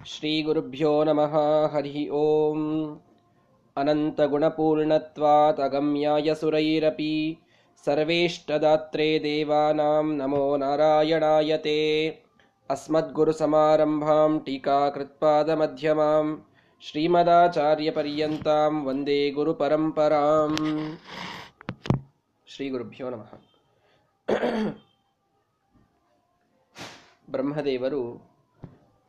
श्रीगुरुभ्यो नमः हरिः ओम् अनन्तगुणपूर्णत्वात् अगम्याय सुरैरपि सर्वेष्टदात्रे देवानां नमो नारायणाय ते अस्मद्गुरुसमारम्भां टीकाकृत्पादमध्यमां श्रीमदाचार्यपर्यन्तां वन्दे गुरुपरम्पराम् ಶ್ರೀಗುರುಭ್ಯೋ ನಮಃ ಬ್ರಹ್ಮದೇವರು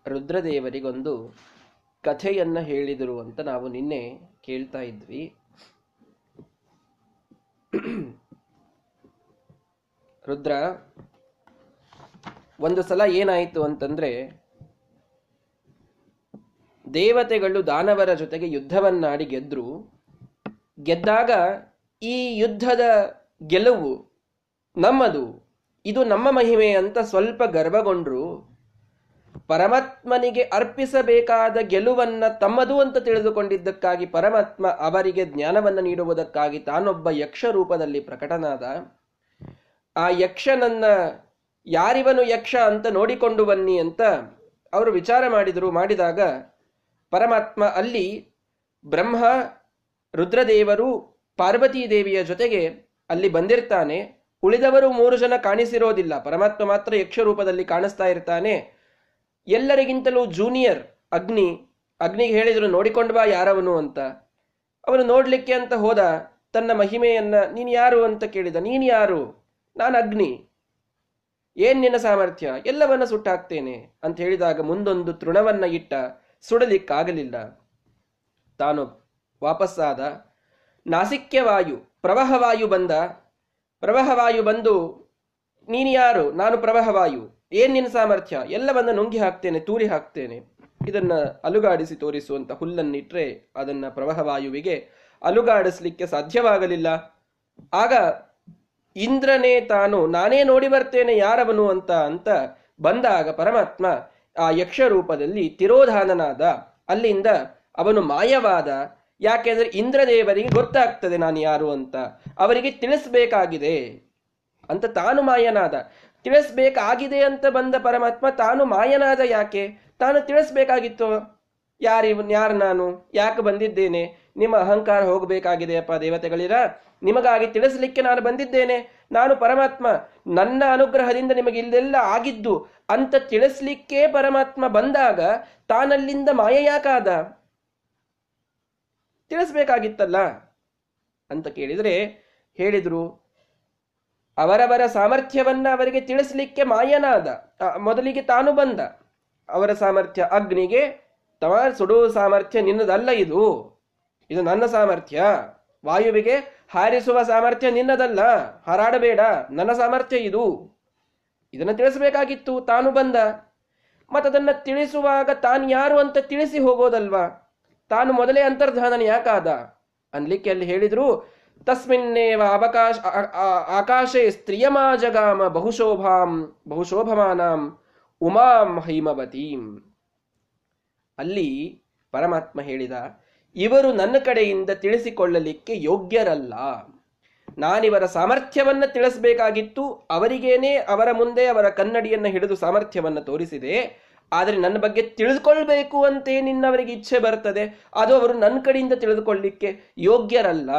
ರುದ್ರದೇವರಿಗೊಂದು ಕಥೆಯನ್ನ ಹೇಳಿದರು ಅಂತ ನಾವು ನಿನ್ನೆ ಕೇಳ್ತಾ ಇದ್ವಿ. ರುದ್ರ, ಒಂದು ಸಲ ಏನಾಯಿತು ಅಂತಂದ್ರೆ, ದೇವತೆಗಳು ದಾನವರ ಜೊತೆಗೆ ಯುದ್ಧವನ್ನಾಡಿ ಗೆದ್ರು. ಗೆದ್ದಾಗ ಈ ಯುದ್ಧದ ಗೆಲುವು ನಮ್ಮದು. ಇದು ನಮ್ಮ ಮಹಿಮೆ ಅಂತ ಸ್ವಲ್ಪ ಗರ್ವಗೊಂಡ್ರು. ಪರಮಾತ್ಮನಿಗೆ ಅರ್ಪಿಸಬೇಕಾದ ಗೆಲುವನ್ನ ತಮ್ಮದು ಅಂತ ತಿಳಿದುಕೊಂಡಿದ್ದಕ್ಕಾಗಿ ಪರಮಾತ್ಮ ಅವರಿಗೆ ಜ್ಞಾನವನ್ನ ನೀಡುವುದಕ್ಕಾಗಿ ತಾನೊಬ್ಬ ಯಕ್ಷ ರೂಪದಲ್ಲಿ ಪ್ರಕಟನಾದ. ಆ ಯಕ್ಷನನ್ನ ಯಾರಿವನು ಯಕ್ಷ ಅಂತ ನೋಡಿಕೊಂಡು ಬನ್ನಿ ಅಂತ ಅವರು ವಿಚಾರ ಮಾಡಿದರು, ಮಾಡಿದಾಗ ಪರಮಾತ್ಮ ಅಲ್ಲಿ ಬ್ರಹ್ಮ, ರುದ್ರದೇವರು, ಪಾರ್ವತೀ ದೇವಿಯ ಜೊತೆಗೆ ಅಲ್ಲಿ ಬಂದಿರ್ತಾನೆ. ಉಳಿದವರು ಮೂರು ಜನ ಕಾಣಿಸಿರೋದಿಲ್ಲ. ಪರಮಾತ್ಮ ಮಾತ್ರ ಯಕ್ಷ ರೂಪದಲ್ಲಿ ಕಾಣಿಸ್ತಾ ಇರ್ತಾನೆ. ಎಲ್ಲರಿಗಿಂತಲೂ ಜೂನಿಯರ್ ಅಗ್ನಿ, ಅಗ್ನಿಗೆ ಹೇಳಿದ್ರು ನೋಡಿಕೊಂಡು ಬಾ ಯಾರವನು ಅಂತ. ಅವನು ನೋಡಲಿಕ್ಕೆ ಅಂತ ಹೋದ, ತನ್ನ ಮಹಿಮೆಯನ್ನ ನೀನು ಯಾರು ಅಂತ ಕೇಳಿದ. ನೀನು ಯಾರು? ನಾನು ಅಗ್ನಿ. ಏನ್ ನಿನ್ನ ಸಾಮರ್ಥ್ಯ? ಎಲ್ಲವನ್ನ ಸುಟ್ಟಾಕ್ತೇನೆ ಅಂತ ಹೇಳಿದಾಗ ಮುಂದೊಂದು ತೃಣವನ್ನ ಇಟ್ಟ ಸುಡಲಿಕ್ಕಾಗಲಿಲ್ಲ. ತಾನು ವಾಪಸ್ಸಾದ. ನಾಸಿಕ್ಯವಾಯು, ಪ್ರವಾಹವಾಯು ಬಂದ. ಪ್ರವಾಹವಾಯು ಬಂದು, ನೀನು ಯಾರು? ನಾನು ಪ್ರವಾಹವಾಯು. ಏನ್ ನಿನ್ನ ಸಾಮರ್ಥ್ಯ? ಎಲ್ಲವನ್ನ ನುಂಗಿ ಹಾಕ್ತೇನೆ, ತೂರಿ ಹಾಕ್ತೇನೆ. ಇದನ್ನ ಅಲುಗಾಡಿಸಿ ತೋರಿಸುವಂತ ಹುಲ್ಲನ್ನಿಟ್ರೆ ಅದನ್ನ ಪ್ರವಾಹವಾಯುವಿಗೆ ಅಲುಗಾಡಿಸ್ಲಿಕ್ಕೆ ಸಾಧ್ಯವಾಗಲಿಲ್ಲ. ಆಗ ಇಂದ್ರನೇ ತಾನು, ನಾನೇ ನೋಡಿ ಬರ್ತೇನೆ ಯಾರವನು ಅಂತ ಅಂತ ಬಂದಾಗ ಪರಮಾತ್ಮ ಆ ಯಕ್ಷ ರೂಪದಲ್ಲಿ ತಿರೋಧಾನನಾದ, ಅಲ್ಲಿಂದ ಅವನು ಮಾಯವಾದ, ಯಾಕೆಂದ್ರೆ ಇಂದ್ರದೇವರಿಗೆ ಗೊತ್ತಾಗ್ತದೆ ನಾನು ಯಾರು ಅಂತ. ಅವರಿಗೆ ತಿಳಿಸ್ಬೇಕಾಗಿದೆ ಅಂತ ತಾನು ಮಾಯನಾದ. ತಿಳಿಸ್ಬೇಕಾಗಿದೆ ಅಂತ ಬಂದ ಪರಮಾತ್ಮ ತಾನು ಮಾಯನಾದ ಯಾಕೆ? ತಾನು ತಿಳಿಸ್ಬೇಕಾಗಿತ್ತು. ಯಾರಿ, ಯಾರು ನಾನು? ಯಾಕೆ ಬಂದಿದ್ದೇನೆ? ನಿಮ್ಮ ಅಹಂಕಾರ ಹೋಗಬೇಕಾಗಿದೆಯಪ್ಪ ದೇವತೆಗಳಿರ. ನಿಮಗಾಗಿ ತಿಳಿಸ್ಲಿಕ್ಕೆ ನಾನು ಬಂದಿದ್ದೇನೆ. ನಾನು ಪರಮಾತ್ಮ. ನನ್ನ ಅನುಗ್ರಹದಿಂದ ನಿಮಗೆ ಇಲ್ಲೆಲ್ಲ ಆಗಿದ್ದು ಅಂತ ತಿಳಿಸ್ಲಿಕ್ಕೆ ಪರಮಾತ್ಮ ಬಂದಾಗ ತಾನಲ್ಲಿಂದ ಮಾಯ ಯಾಕಾದ? ತಿಳಿಸ್ಬೇಕಾಗಿತ್ತಲ್ಲ ಅಂತ ಕೇಳಿದರೆ ಹೇಳಿದ್ರು ಅವರವರ ಸಾಮರ್ಥ್ಯವನ್ನ ಅವರಿಗೆ ತಿಳಿಸ್ಲಿಕ್ಕೆ ಮಾಯನಾದ ಮೊದಲಿಗೆ ತಾನು ಬಂದ. ಅವರ ಸಾಮರ್ಥ್ಯ ಅಗ್ನಿಗೆ, ತವ ಸುಡುವ ಸಾಮರ್ಥ್ಯ ನಿನ್ನದಲ್ಲ ಇದು. ಇದು ನನ್ನ ಸಾಮರ್ಥ್ಯ. ವಾಯುವಿಗೆ ಹಾರಿಸುವ ಸಾಮರ್ಥ್ಯ ನಿನ್ನದಲ್ಲ. ಹಾರಾಡಬೇಡ. ನನ್ನ ಸಾಮರ್ಥ್ಯ ಇದು. ಇದನ್ನು ತಿಳಿಸಬೇಕಾಗಿತ್ತು. ತಾನು ಬಂದ. ಮತ್ತದನ್ನ ತಿಳಿಸುವಾಗ ತಾನು ಯಾರು ಅಂತ ತಿಳಿಸಿ ಹೋಗೋದಲ್ವಾ? ತಾನು ಮೊದಲೇ ಅಂತರ್ಧಾನನ ಯಾಕಾದ? ಅನ್ಲಿಕ್ಕೆ ಅಲ್ಲಿ ಹೇಳಿದ್ರು ತಸ್ಮಿನ್ನೇವ ಅವಕಾಶ ಆಕಾಶೆ ಸ್ತ್ರಿಯಮಾಜಗಾಮ ಬಹುಶೋಭಾಂ ಬಹುಶೋಭಮಾನಾಂ ಉಮಾಂ ಹೈಮವತೀಂ ಅಲ್ಲಿ ಪರಮಾತ್ಮ ಹೇಳಿದ, ಇವರು ನನ್ನ ಕಡೆಯಿಂದ ತಿಳಿಸಿಕೊಳ್ಳಲಿಕ್ಕೆ ಯೋಗ್ಯರಲ್ಲ. ನಾನಿವರ ಸಾಮರ್ಥ್ಯವನ್ನ ತಿಳಿಸಬೇಕಾಗಿತ್ತು, ಅವರಿಗೇನೆ ಅವರ ಮುಂದೆ ಅವರ ಕನ್ನಡಿಯನ್ನ ಹಿಡಿದು ಸಾಮರ್ಥ್ಯವನ್ನ ತೋರಿಸಿದೆ. ಆದರೆ ನನ್ನ ಬಗ್ಗೆ ತಿಳಿದುಕೊಳ್ಬೇಕು ಅಂತೇ ನಿನ್ನವರಿಗೆ ಇಚ್ಛೆ ಬರ್ತದೆ ಅದು ಅವರು ನನ್ನ ಕಡೆಯಿಂದ ತಿಳಿದುಕೊಳ್ಳಿಕ್ಕೆ ಯೋಗ್ಯರಲ್ಲ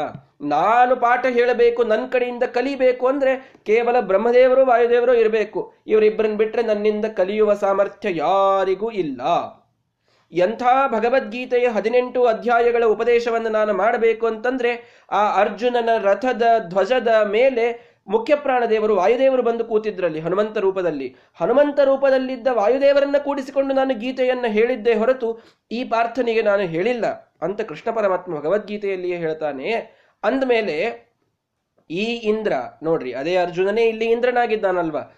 ನಾನು ಪಾಠ ಹೇಳಬೇಕು, ನನ್ನ ಕಡೆಯಿಂದ ಕಲಿಬೇಕು ಅಂದ್ರೆ ಕೇವಲ ಬ್ರಹ್ಮದೇವರು, ವಾಯುದೇವರು ಇರಬೇಕು. ಇವರಿಬ್ಬರನ್ನ ಬಿಟ್ಟರೆ ನನ್ನಿಂದ ಕಲಿಯುವ ಸಾಮರ್ಥ್ಯ ಯಾರಿಗೂ ಇಲ್ಲ. ಎಂಥ ಭಗವದ್ಗೀತೆಯ ಹದಿನೆಂಟು ಅಧ್ಯಾಯಗಳ ಉಪದೇಶವನ್ನು ನಾನು ಮಾಡಬೇಕು ಅಂತಂದ್ರೆ, ಆ ಅರ್ಜುನನ ರಥದ ಧ್ವಜದ ಮೇಲೆ ಮುಖ್ಯ ಪ್ರಾಣದೇವರು ವಾಯುದೇವರು ಬಂದು ಕೂತಿದ್ರಲ್ಲಿ ಹನುಮಂತ ರೂಪದಲ್ಲಿ. ಹನುಮಂತ ರೂಪದಲ್ಲಿದ್ದ ವಾಯುದೇವರನ್ನ ಕೂಡಿಸಿಕೊಂಡು ನಾನು ಗೀತೆಯನ್ನ ಹೇಳಿದ್ದೆ ಹೊರತು ಈ ಪಾರ್ಥನಿಗೆ ನಾನು ಹೇಳಿಲ್ಲ ಅಂತ ಕೃಷ್ಣ ಪರಮಾತ್ಮ ಭಗವದ್ಗೀತೆಯಲ್ಲಿಯೇ ಹೇಳ್ತಾನೆ. ಅಂದಮೇಲೆ ಈ ಇಂದ್ರ, ನೋಡ್ರಿ, ಅದೇ ಅರ್ಜುನನೇ ಇಲ್ಲಿ ಇಂದ್ರನಾಗಿದ್ದಾನಲ್ವಾ?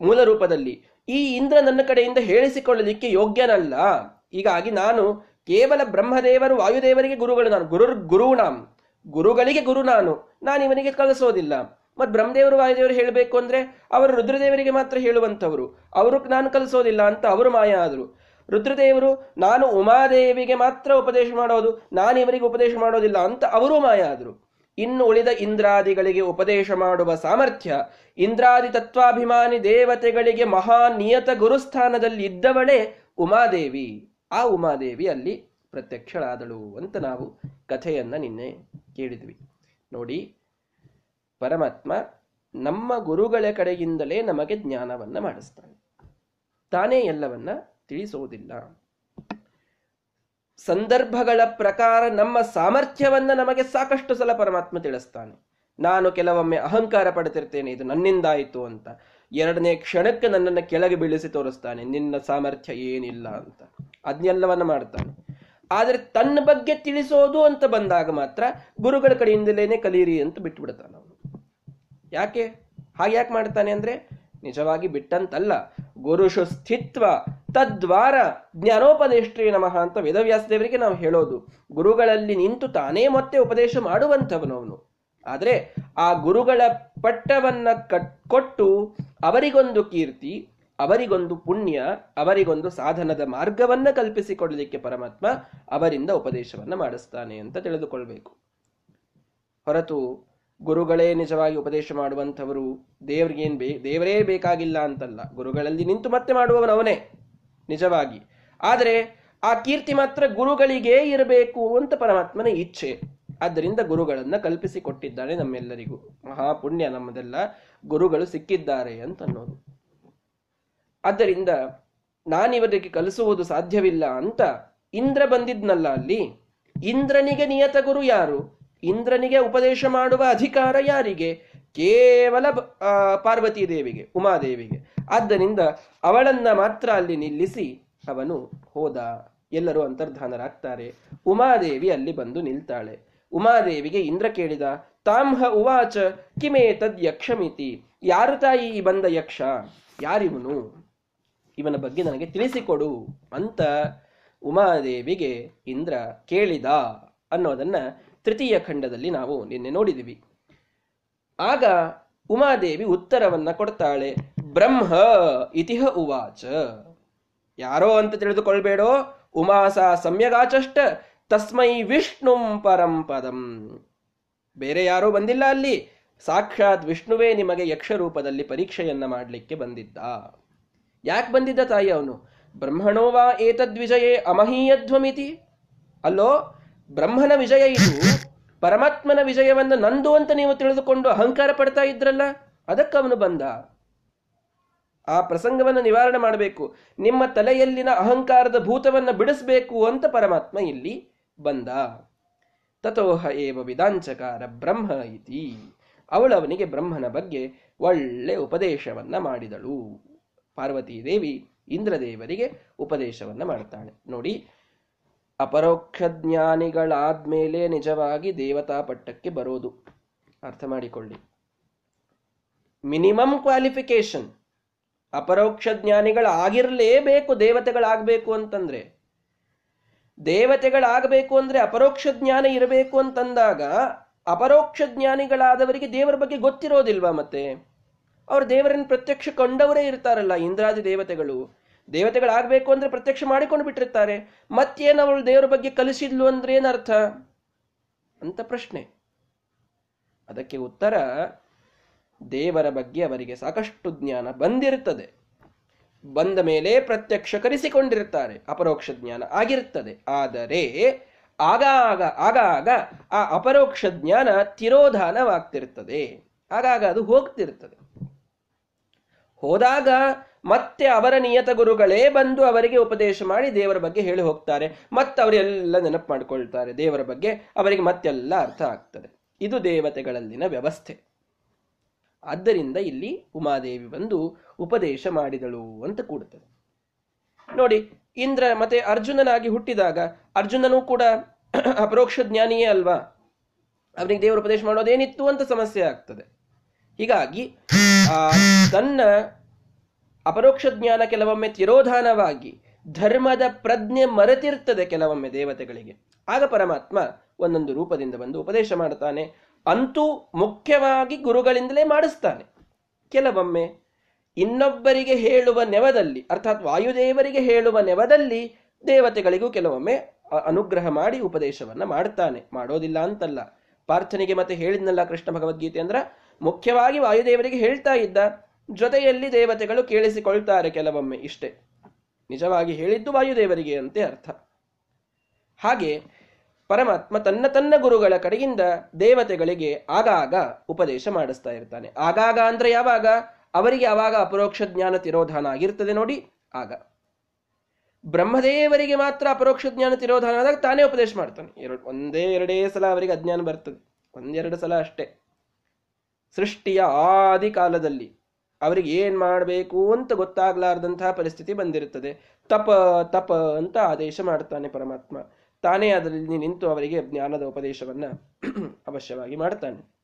ಮೂಲ ರೂಪದಲ್ಲಿ. ಈ ಇಂದ್ರ ನನ್ನ ಕಡೆಯಿಂದ ಹೇಳಿಸಿಕೊಳ್ಳಲಿಕ್ಕೆ ಯೋಗ್ಯನಲ್ಲ. ಹೀಗಾಗಿ ನಾನು ಕೇವಲ ಬ್ರಹ್ಮದೇವರು, ವಾಯುದೇವರಿಗೆ ಗುರುಗಳು ನಾನು. ಗುರುರ್ ಗುರುಣಾಂ ಗುರುಗಳಿಗೆ ಗುರು ನಾನು. ನಾನು ಇವನಿಗೆ ಕಳಿಸೋದಿಲ್ಲ ಮತ್ ಬ್ರಹ್ಮದೇವರು ವಾಯುದೇವರು ಹೇಳಬೇಕು ಅಂದ್ರೆ ಅವರು ರುದ್ರದೇವರಿಗೆ ಮಾತ್ರ ಹೇಳುವಂಥವ್ರು. ಅವರು ನಾನು ಕಲಿಸೋದಿಲ್ಲ ಅಂತ ಅವರು ಮಾಯ ಆದರು. ರುದ್ರದೇವರು, ನಾನು ಉಮಾದೇವಿಗೆ ಮಾತ್ರ ಉಪದೇಶ ಮಾಡೋದು, ನಾನು ಇವರಿಗೆ ಉಪದೇಶ ಮಾಡೋದಿಲ್ಲ ಅಂತ ಅವರು ಮಾಯ ಆದರು. ಇನ್ನು ಉಳಿದ ಇಂದ್ರಾದಿಗಳಿಗೆ ಉಪದೇಶ ಮಾಡುವ ಸಾಮರ್ಥ್ಯ, ಇಂದ್ರಾದಿ ತತ್ವಾಭಿಮಾನಿ ದೇವತೆಗಳಿಗೆ ಮಹಾ ನಿಯತ ಗುರುಸ್ಥಾನದಲ್ಲಿ ಇದ್ದವಳೇ ಉಮಾದೇವಿ. ಆ ಉಮಾದೇವಿ ಅಲ್ಲಿ ಪ್ರತ್ಯಕ್ಷಳಾದಳು ಅಂತ ನಾವು ಕಥೆಯನ್ನ ನಿನ್ನೆ ಕೇಳಿದ್ವಿ. ನೋಡಿ ಪರಮಾತ್ಮ ನಮ್ಮ ಗುರುಗಳ ಕಡೆಯಿಂದಲೇ ನಮಗೆ ಜ್ಞಾನವನ್ನ ಮಾಡಿಸ್ತಾನೆ. ತಾನೇ ಎಲ್ಲವನ್ನ ತಿಳಿಸೋದಿಲ್ಲ. ಸಂದರ್ಭಗಳ ಪ್ರಕಾರ ನಮ್ಮ ಸಾಮರ್ಥ್ಯವನ್ನ ನಮಗೆ ಸಾಕಷ್ಟು ಸಲ ಪರಮಾತ್ಮ ತಿಳಿಸ್ತಾನೆ. ನಾನು ಕೆಲವೊಮ್ಮೆ ಅಹಂಕಾರ ಪಡ್ತಿರ್ತೇನೆ ಇದು ನನ್ನಿಂದಾಯಿತು ಅಂತ. ಎರಡನೇ ಕ್ಷಣಕ್ಕೆ ನನ್ನನ್ನು ಕೆಳಗೆ ಬೀಳಿಸಿ ತೋರಿಸ್ತಾನೆ, ನಿನ್ನ ಸಾಮರ್ಥ್ಯ ಏನಿಲ್ಲ ಅಂತ. ಅದನ್ನೆಲ್ಲವನ್ನ ಮಾಡ್ತಾನೆ. ಆದರೆ ತನ್ನ ಬಗ್ಗೆ ತಿಳಿಸೋದು ಅಂತ ಬಂದಾಗ ಮಾತ್ರ ಗುರುಗಳ ಕಡೆಯಿಂದಲೇನೆ ಕಲಿಯಿರಿ ಅಂತ ಬಿಟ್ಬಿಡ್ತಾನೆ ಯಾಕೆ? ಹಾಗೆ ಯಾಕೆ ಮಾಡ್ತಾನೆ ಅಂದ್ರೆ, ನಿಜವಾಗಿ ಬಿಟ್ಟಂತಲ್ಲ. ಗುರುಷು ಸ್ಥಿತ್ವ ತದ್ವಾರ ಜ್ಞಾನೋಪದೇಷ್ಟ್ರೀ ನಮಃ ಅಂತ ವೇದವ್ಯಾಸ ದೇವರಿಗೆ ನಾವು ಹೇಳೋದು. ಗುರುಗಳಲ್ಲಿ ನಿಂತು ತಾನೇ ಮತ್ತೆ ಉಪದೇಶ ಮಾಡುವಂಥವನು ಅವನು. ಆದರೆ ಆ ಗುರುಗಳ ಪಟ್ಟವನ್ನ ಕಟ್, ಕೊಟ್ಟು ಅವರಿಗೊಂದು ಕೀರ್ತಿ, ಅವರಿಗೊಂದು ಪುಣ್ಯ, ಅವರಿಗೊಂದು ಸಾಧನದ ಮಾರ್ಗವನ್ನ ಕಲ್ಪಿಸಿಕೊಡಲಿಕ್ಕೆ ಪರಮಾತ್ಮ ಅವರಿಂದ ಉಪದೇಶವನ್ನ ಮಾಡಿಸ್ತಾನೆ ಅಂತ ತಿಳಿದುಕೊಳ್ಬೇಕು. ಹೊರತು ಗುರುಗಳೇ ನಿಜವಾಗಿ ಉಪದೇಶ ಮಾಡುವಂಥವರು ದೇವ್ರಿಗೇನ್ ಬೇ, ದೇವರೇ ಬೇಕಾಗಿಲ್ಲ ಅಂತಲ್ಲ. ಗುರುಗಳಲ್ಲಿ ನಿಂತು ಮತ್ತೆ ಮಾಡುವವನವನೇ ನಿಜವಾಗಿ. ಆದರೆ ಆ ಕೀರ್ತಿ ಮಾತ್ರ ಗುರುಗಳಿಗೇ ಇರಬೇಕು ಅಂತ ಪರಮಾತ್ಮನ ಇಚ್ಛೆ. ಆದ್ದರಿಂದ ಗುರುಗಳನ್ನ ಕಲ್ಪಿಸಿಕೊಟ್ಟಿದ್ದಾನೆ ನಮ್ಮೆಲ್ಲರಿಗೂ. ಮಹಾಪುಣ್ಯ ನಮ್ಮದೆಲ್ಲ ಗುರುಗಳು ಸಿಕ್ಕಿದ್ದಾರೆ ಅಂತ ಅನ್ನೋದು. ಆದ್ದರಿಂದ ನಾನಿವರಿಗೆ ಕಲಿಸುವುದು ಸಾಧ್ಯವಿಲ್ಲ ಅಂತ ಇಂದ್ರ ಬಂದಿದ್ನಲ್ಲ ಅಲ್ಲಿ. ಇಂದ್ರನಿಗೆ ನಿಯತ ಗುರು ಯಾರು? ಇಂದ್ರನಿಗೆ ಉಪದೇಶ ಮಾಡುವ ಅಧಿಕಾರ ಯಾರಿಗೆ? ಕೇವಲ ಪಾರ್ವತಿ ದೇವಿಗೆ, ಉಮಾದೇವಿಗೆ. ಆದ್ದರಿಂದ ಅವಳನ್ನ ಮಾತ್ರ ಅಲ್ಲಿ ನಿಲ್ಲಿಸಿ ಅವನು ಹೋದ. ಎಲ್ಲರೂ ಅಂತರ್ಧಾನರಾಗ್ತಾರೆ. ಉಮಾದೇವಿ ಅಲ್ಲಿ ಬಂದು ನಿಲ್ತಾಳೆ. ಉಮಾದೇವಿಗೆ ಇಂದ್ರ ಕೇಳಿದ ತಾಂಹ ಉವಾಚ, ಕಿಮೇ ತದ್ ಯಕ್ಷಮಿತಿ. ಯಾರು ತಾಯಿ ಬಂದ ಯಕ್ಷ? ಯಾರಿವನು? ಇವನ ಬಗ್ಗೆ ನನಗೆ ತಿಳಿಸಿಕೊಡು ಅಂತ ಉಮಾದೇವಿಗೆ ಇಂದ್ರ ಕೇಳಿದ ಅನ್ನೋದನ್ನ ತೃತೀಯ ಖಂಡದಲ್ಲಿ ನಾವು ನಿನ್ನೆ ನೋಡಿದಿವಿ ಆಗ ಉಮಾದೇವಿ ಉತ್ತರವನ್ನ ಕೊಡ್ತಾಳೆ, ಬ್ರಹ್ಮ ಇತಿಹ ಉವಾಚ. ಯಾರೋ ಅಂತ ತಿಳಿದುಕೊಳ್ಬೇಡೋ ಉಮಾಸ ಸಮ್ಯಗಾಚಷ್ಟ, ತಸ್ಮೈ ವಿಷ್ಣುಂ ಪರಂ ಪದಂ. ಬೇರೆ ಯಾರೋ ಬಂದಿಲ್ಲ ಅಲ್ಲಿ. ಸಾಕ್ಷಾತ್ ವಿಷ್ಣುವೇ ನಿಮಗೆ ಯಕ್ಷ ರೂಪದಲ್ಲಿ ಪರೀಕ್ಷೆಯನ್ನ ಮಾಡಲಿಕ್ಕೆ ಬಂದಿದ್ದ. ಯಾಕೆ ಬಂದಿದ್ದ ತಾಯಿ ಅವನು? ಬ್ರಹ್ಮಣೋವಾ ಏತದ್ವಿಜಯೇ ಅಮಹೀಯಧ್ವಮಿತಿ. ಅಲ್ಲೋ ಬ್ರಹ್ಮನ ವಿಜಯ ಇದು. ಪರಮಾತ್ಮನ ವಿಜಯವನ್ನು ನಂದು ಅಂತ ನೀವು ತಿಳಿದುಕೊಂಡು ಅಹಂಕಾರ ಪಡ್ತಾ ಇದ್ರಲ್ಲ, ಅದಕ್ಕೆ ಅವನು ಬಂದ. ಆ ಪ್ರಸಂಗವನ್ನು ನಿವಾರಣೆ ಮಾಡಬೇಕು. ನಿಮ್ಮ ತಲೆಯಲ್ಲಿನ ಅಹಂಕಾರದ ಭೂತವನ್ನು ಬಿಡಿಸಬೇಕು ಅಂತ ಪರಮಾತ್ಮ ಇಲ್ಲಿ ಬಂದ. ತಥೋಹ ಏವ ವಿದಾಂಚಕಾರ ಬ್ರಹ್ಮ ಇತಿ. ಅವಳು ಅವನಿಗೆ ಬ್ರಹ್ಮನ ಬಗ್ಗೆ ಒಳ್ಳೆ ಉಪದೇಶವನ್ನ ಮಾಡಿದಳು. ಪಾರ್ವತೀ ದೇವಿ ಇಂದ್ರದೇವರಿಗೆ ಉಪದೇಶವನ್ನ ಮಾಡ್ತಾಳೆ. ನೋಡಿ ಅಪರೋಕ್ಷ ಜ್ಞಾನಿಗಳಾದ್ಮೇಲೆ ನಿಜವಾಗಿ ದೇವತಾ ಪಟ್ಟಕ್ಕೆ ಬರೋದು. ಅರ್ಥ ಮಾಡಿಕೊಳ್ಳಿ. ಮಿನಿಮಮ್ ಕ್ವಾಲಿಫಿಕೇಶನ್ ಅಪರೋಕ್ಷ ಜ್ಞಾನಿಗಳಾಗಿರಲೇಬೇಕು ದೇವತೆಗಳಾಗಬೇಕು ಅಂತಂದ್ರೆ. ದೇವತೆಗಳಾಗಬೇಕು ಅಂದ್ರೆ ಅಪರೋಕ್ಷ ಜ್ಞಾನ ಇರಬೇಕು ಅಂತಂದಾಗ ಅಪರೋಕ್ಷ ಜ್ಞಾನಿಗಳಾದವರಿಗೆ ದೇವರ ಬಗ್ಗೆ ಗೊತ್ತಿರೋದಿಲ್ವಾ ಮತ್ತೆ? ಅವ್ರು ದೇವರನ್ನು ಪ್ರತ್ಯಕ್ಷ ಕಂಡವರೇ ಇರ್ತಾರಲ್ಲ, ಇಂದ್ರಾದಿ ದೇವತೆಗಳು. ದೇವತೆಗಳಾಗಬೇಕು ಅಂದ್ರೆ ಪ್ರತ್ಯಕ್ಷ ಮಾಡಿಕೊಂಡು ಬಿಟ್ಟಿರ್ತಾರೆ. ಮತ್ತೇನು ಅವಳು ದೇವರ ಬಗ್ಗೆ ಕಲಿಸಿದ್ಲು ಅಂದ್ರೆ ಏನರ್ಥ ಅಂತ ಪ್ರಶ್ನೆ. ಅದಕ್ಕೆ ಉತ್ತರ, ದೇವರ ಬಗ್ಗೆ ಅವರಿಗೆ ಸಾಕಷ್ಟು ಜ್ಞಾನ ಬಂದಿರುತ್ತದೆ. ಬಂದ ಮೇಲೆ ಪ್ರತ್ಯಕ್ಷ ಕರೆಸಿಕೊಂಡಿರ್ತಾರೆ ಅಪರೋಕ್ಷ ಜ್ಞಾನ ಆಗಿರುತ್ತದೆ. ಆದರೆ ಆಗಾಗ ಆಗಾಗ ಆ ಅಪರೋಕ್ಷ ಜ್ಞಾನ ತಿರೋಧಾನವಾಗ್ತಿರ್ತದೆ ಆಗಾಗ ಅದು ಹೋಗ್ತಿರ್ತದೆ ಹೋದಾಗ ಮತ್ತೆ ಅವರ ನಿಯತ ಗುರುಗಳೇ ಬಂದು ಅವರಿಗೆ ಉಪದೇಶ ಮಾಡಿ ದೇವರ ಬಗ್ಗೆ ಹೇಳಿ ಹೋಗ್ತಾರೆ. ಮತ್ತೆ ಅವರೆಲ್ಲ ನೆನಪು ಮಾಡ್ಕೊಳ್ತಾರೆ. ದೇವರ ಬಗ್ಗೆ ಅವರಿಗೆ ಮತ್ತೆಲ್ಲ ಅರ್ಥ ಆಗ್ತದೆ. ಇದು ದೇವತೆಗಳಲ್ಲಿನ ವ್ಯವಸ್ಥೆ. ಆದ್ದರಿಂದ ಇಲ್ಲಿ ಉಮಾದೇವಿ ಬಂದು ಉಪದೇಶ ಮಾಡಿದಳು ಅಂತ ಕೂಡುತ್ತದೆ. ನೋಡಿ, ಇಂದ್ರ ಮತ್ತೆ ಅರ್ಜುನನಾಗಿ ಹುಟ್ಟಿದಾಗ ಅರ್ಜುನನೂ ಕೂಡ ಅಪರೋಕ್ಷ ಜ್ಞಾನಿಯೇ ಅಲ್ವಾ? ಅವನಿಗೆ ದೇವರ ಉಪದೇಶ ಮಾಡೋದೇನಿತ್ತು ಅಂತ ಸಮಸ್ಯೆ ಆಗ್ತದೆ. ಹೀಗಾಗಿ ತನ್ನ ಅಪರೋಕ್ಷ ಜ್ಞಾನ ಕೆಲವೊಮ್ಮೆ ತಿರೋಧಾನವಾಗಿ ಧರ್ಮದ ಪ್ರಜ್ಞೆ ಮರೆತಿರ್ತದೆ ಕೆಲವೊಮ್ಮೆ ದೇವತೆಗಳಿಗೆ. ಆಗ ಪರಮಾತ್ಮ ಒಂದೊಂದು ರೂಪದಿಂದ ಬಂದು ಉಪದೇಶ ಮಾಡ್ತಾನೆ ಅಂತೂ ಮುಖ್ಯವಾಗಿ ಗುರುಗಳಿಂದಲೇ ಮಾಡಿಸ್ತಾನೆ. ಕೆಲವೊಮ್ಮೆ ಇನ್ನೊಬ್ಬರಿಗೆ ಹೇಳುವ ನೆವದಲ್ಲಿ, ಅರ್ಥಾತ್ ವಾಯುದೇವರಿಗೆ ಹೇಳುವ ನೆವದಲ್ಲಿ ದೇವತೆಗಳಿಗೂ ಕೆಲವೊಮ್ಮೆ ಅನುಗ್ರಹ ಮಾಡಿ ಉಪದೇಶವನ್ನ ಮಾಡ್ತಾನೆ. ಮಾಡೋದಿಲ್ಲ ಅಂತಲ್ಲ. ಪ್ರಾರ್ಥನೆಗೆ ಮತ್ತೆ ಹೇಳಿದ್ನಲ್ಲ ಕೃಷ್ಣ ಭಗವದ್ಗೀತೆ ಅಂದ್ರ ಮುಖ್ಯವಾಗಿ ವಾಯುದೇವರಿಗೆ ಹೇಳ್ತಾ ಇದ್ದ ಜೊತೆಯಲ್ಲಿ ದೇವತೆಗಳು ಕೇಳಿಸಿಕೊಳ್ತಾರೆ ಕೆಲವೊಮ್ಮೆ ಇಷ್ಟೇ. ನಿಜವಾಗಿ ಹೇಳಿದ್ದು ವಾಯುದೇವರಿಗೆ ಅಂತೆ ಅರ್ಥ. ಹಾಗೆ ಪರಮಾತ್ಮ ತನ್ನ ತನ್ನ ಗುರುಗಳ ಕಡೆಯಿಂದ ದೇವತೆಗಳಿಗೆ ಆಗಾಗ ಉಪದೇಶ ಮಾಡಿಸ್ತಾ ಇರ್ತಾನೆ. ಆಗಾಗ ಅಂದ್ರೆ ಯಾವಾಗ? ಅವರಿಗೆ ಆವಾಗ ಅಪರೋಕ್ಷ ಜ್ಞಾನ ತಿರೋಧಾನ ಆಗಿರ್ತದೆ ನೋಡಿ, ಆಗ. ಬ್ರಹ್ಮದೇವರಿಗೆ ಮಾತ್ರ ಅಪರೋಕ್ಷ ಜ್ಞಾನ ತಿರೋಧಾನ ಆದಾಗ ತಾನೇ ಉಪದೇಶ ಮಾಡ್ತಾನೆ. ಎರಡು, ಒಂದೇ ಎರಡೇ ಸಲ ಅವರಿಗೆ ಅಜ್ಞಾನ ಬರ್ತದೆ. ಒಂದೆರಡು ಸಲ ಅಷ್ಟೇ. ಸೃಷ್ಟಿಯ ಆದಿ ಕಾಲದಲ್ಲಿ ಅವರಿಗೆ ಏನ್ ಮಾಡಬೇಕು ಅಂತ ಗೊತ್ತಾಗ್ಲಾರ್ದಂತಹ ಪರಿಸ್ಥಿತಿ ಬಂದಿರುತ್ತದೆ. ತಪ ತಪ ಅಂತ ಆದೇಶ ಮಾಡ್ತಾನೆ ಪರಮಾತ್ಮ. ತಾನೇ ಅದರಲ್ಲಿ ನಿಂತು ಅವರಿಗೆ ಜ್ಞಾನದ ಉಪದೇಶವನ್ನ ಅವಶ್ಯವಾಗಿ ಮಾಡ್ತಾನೆ.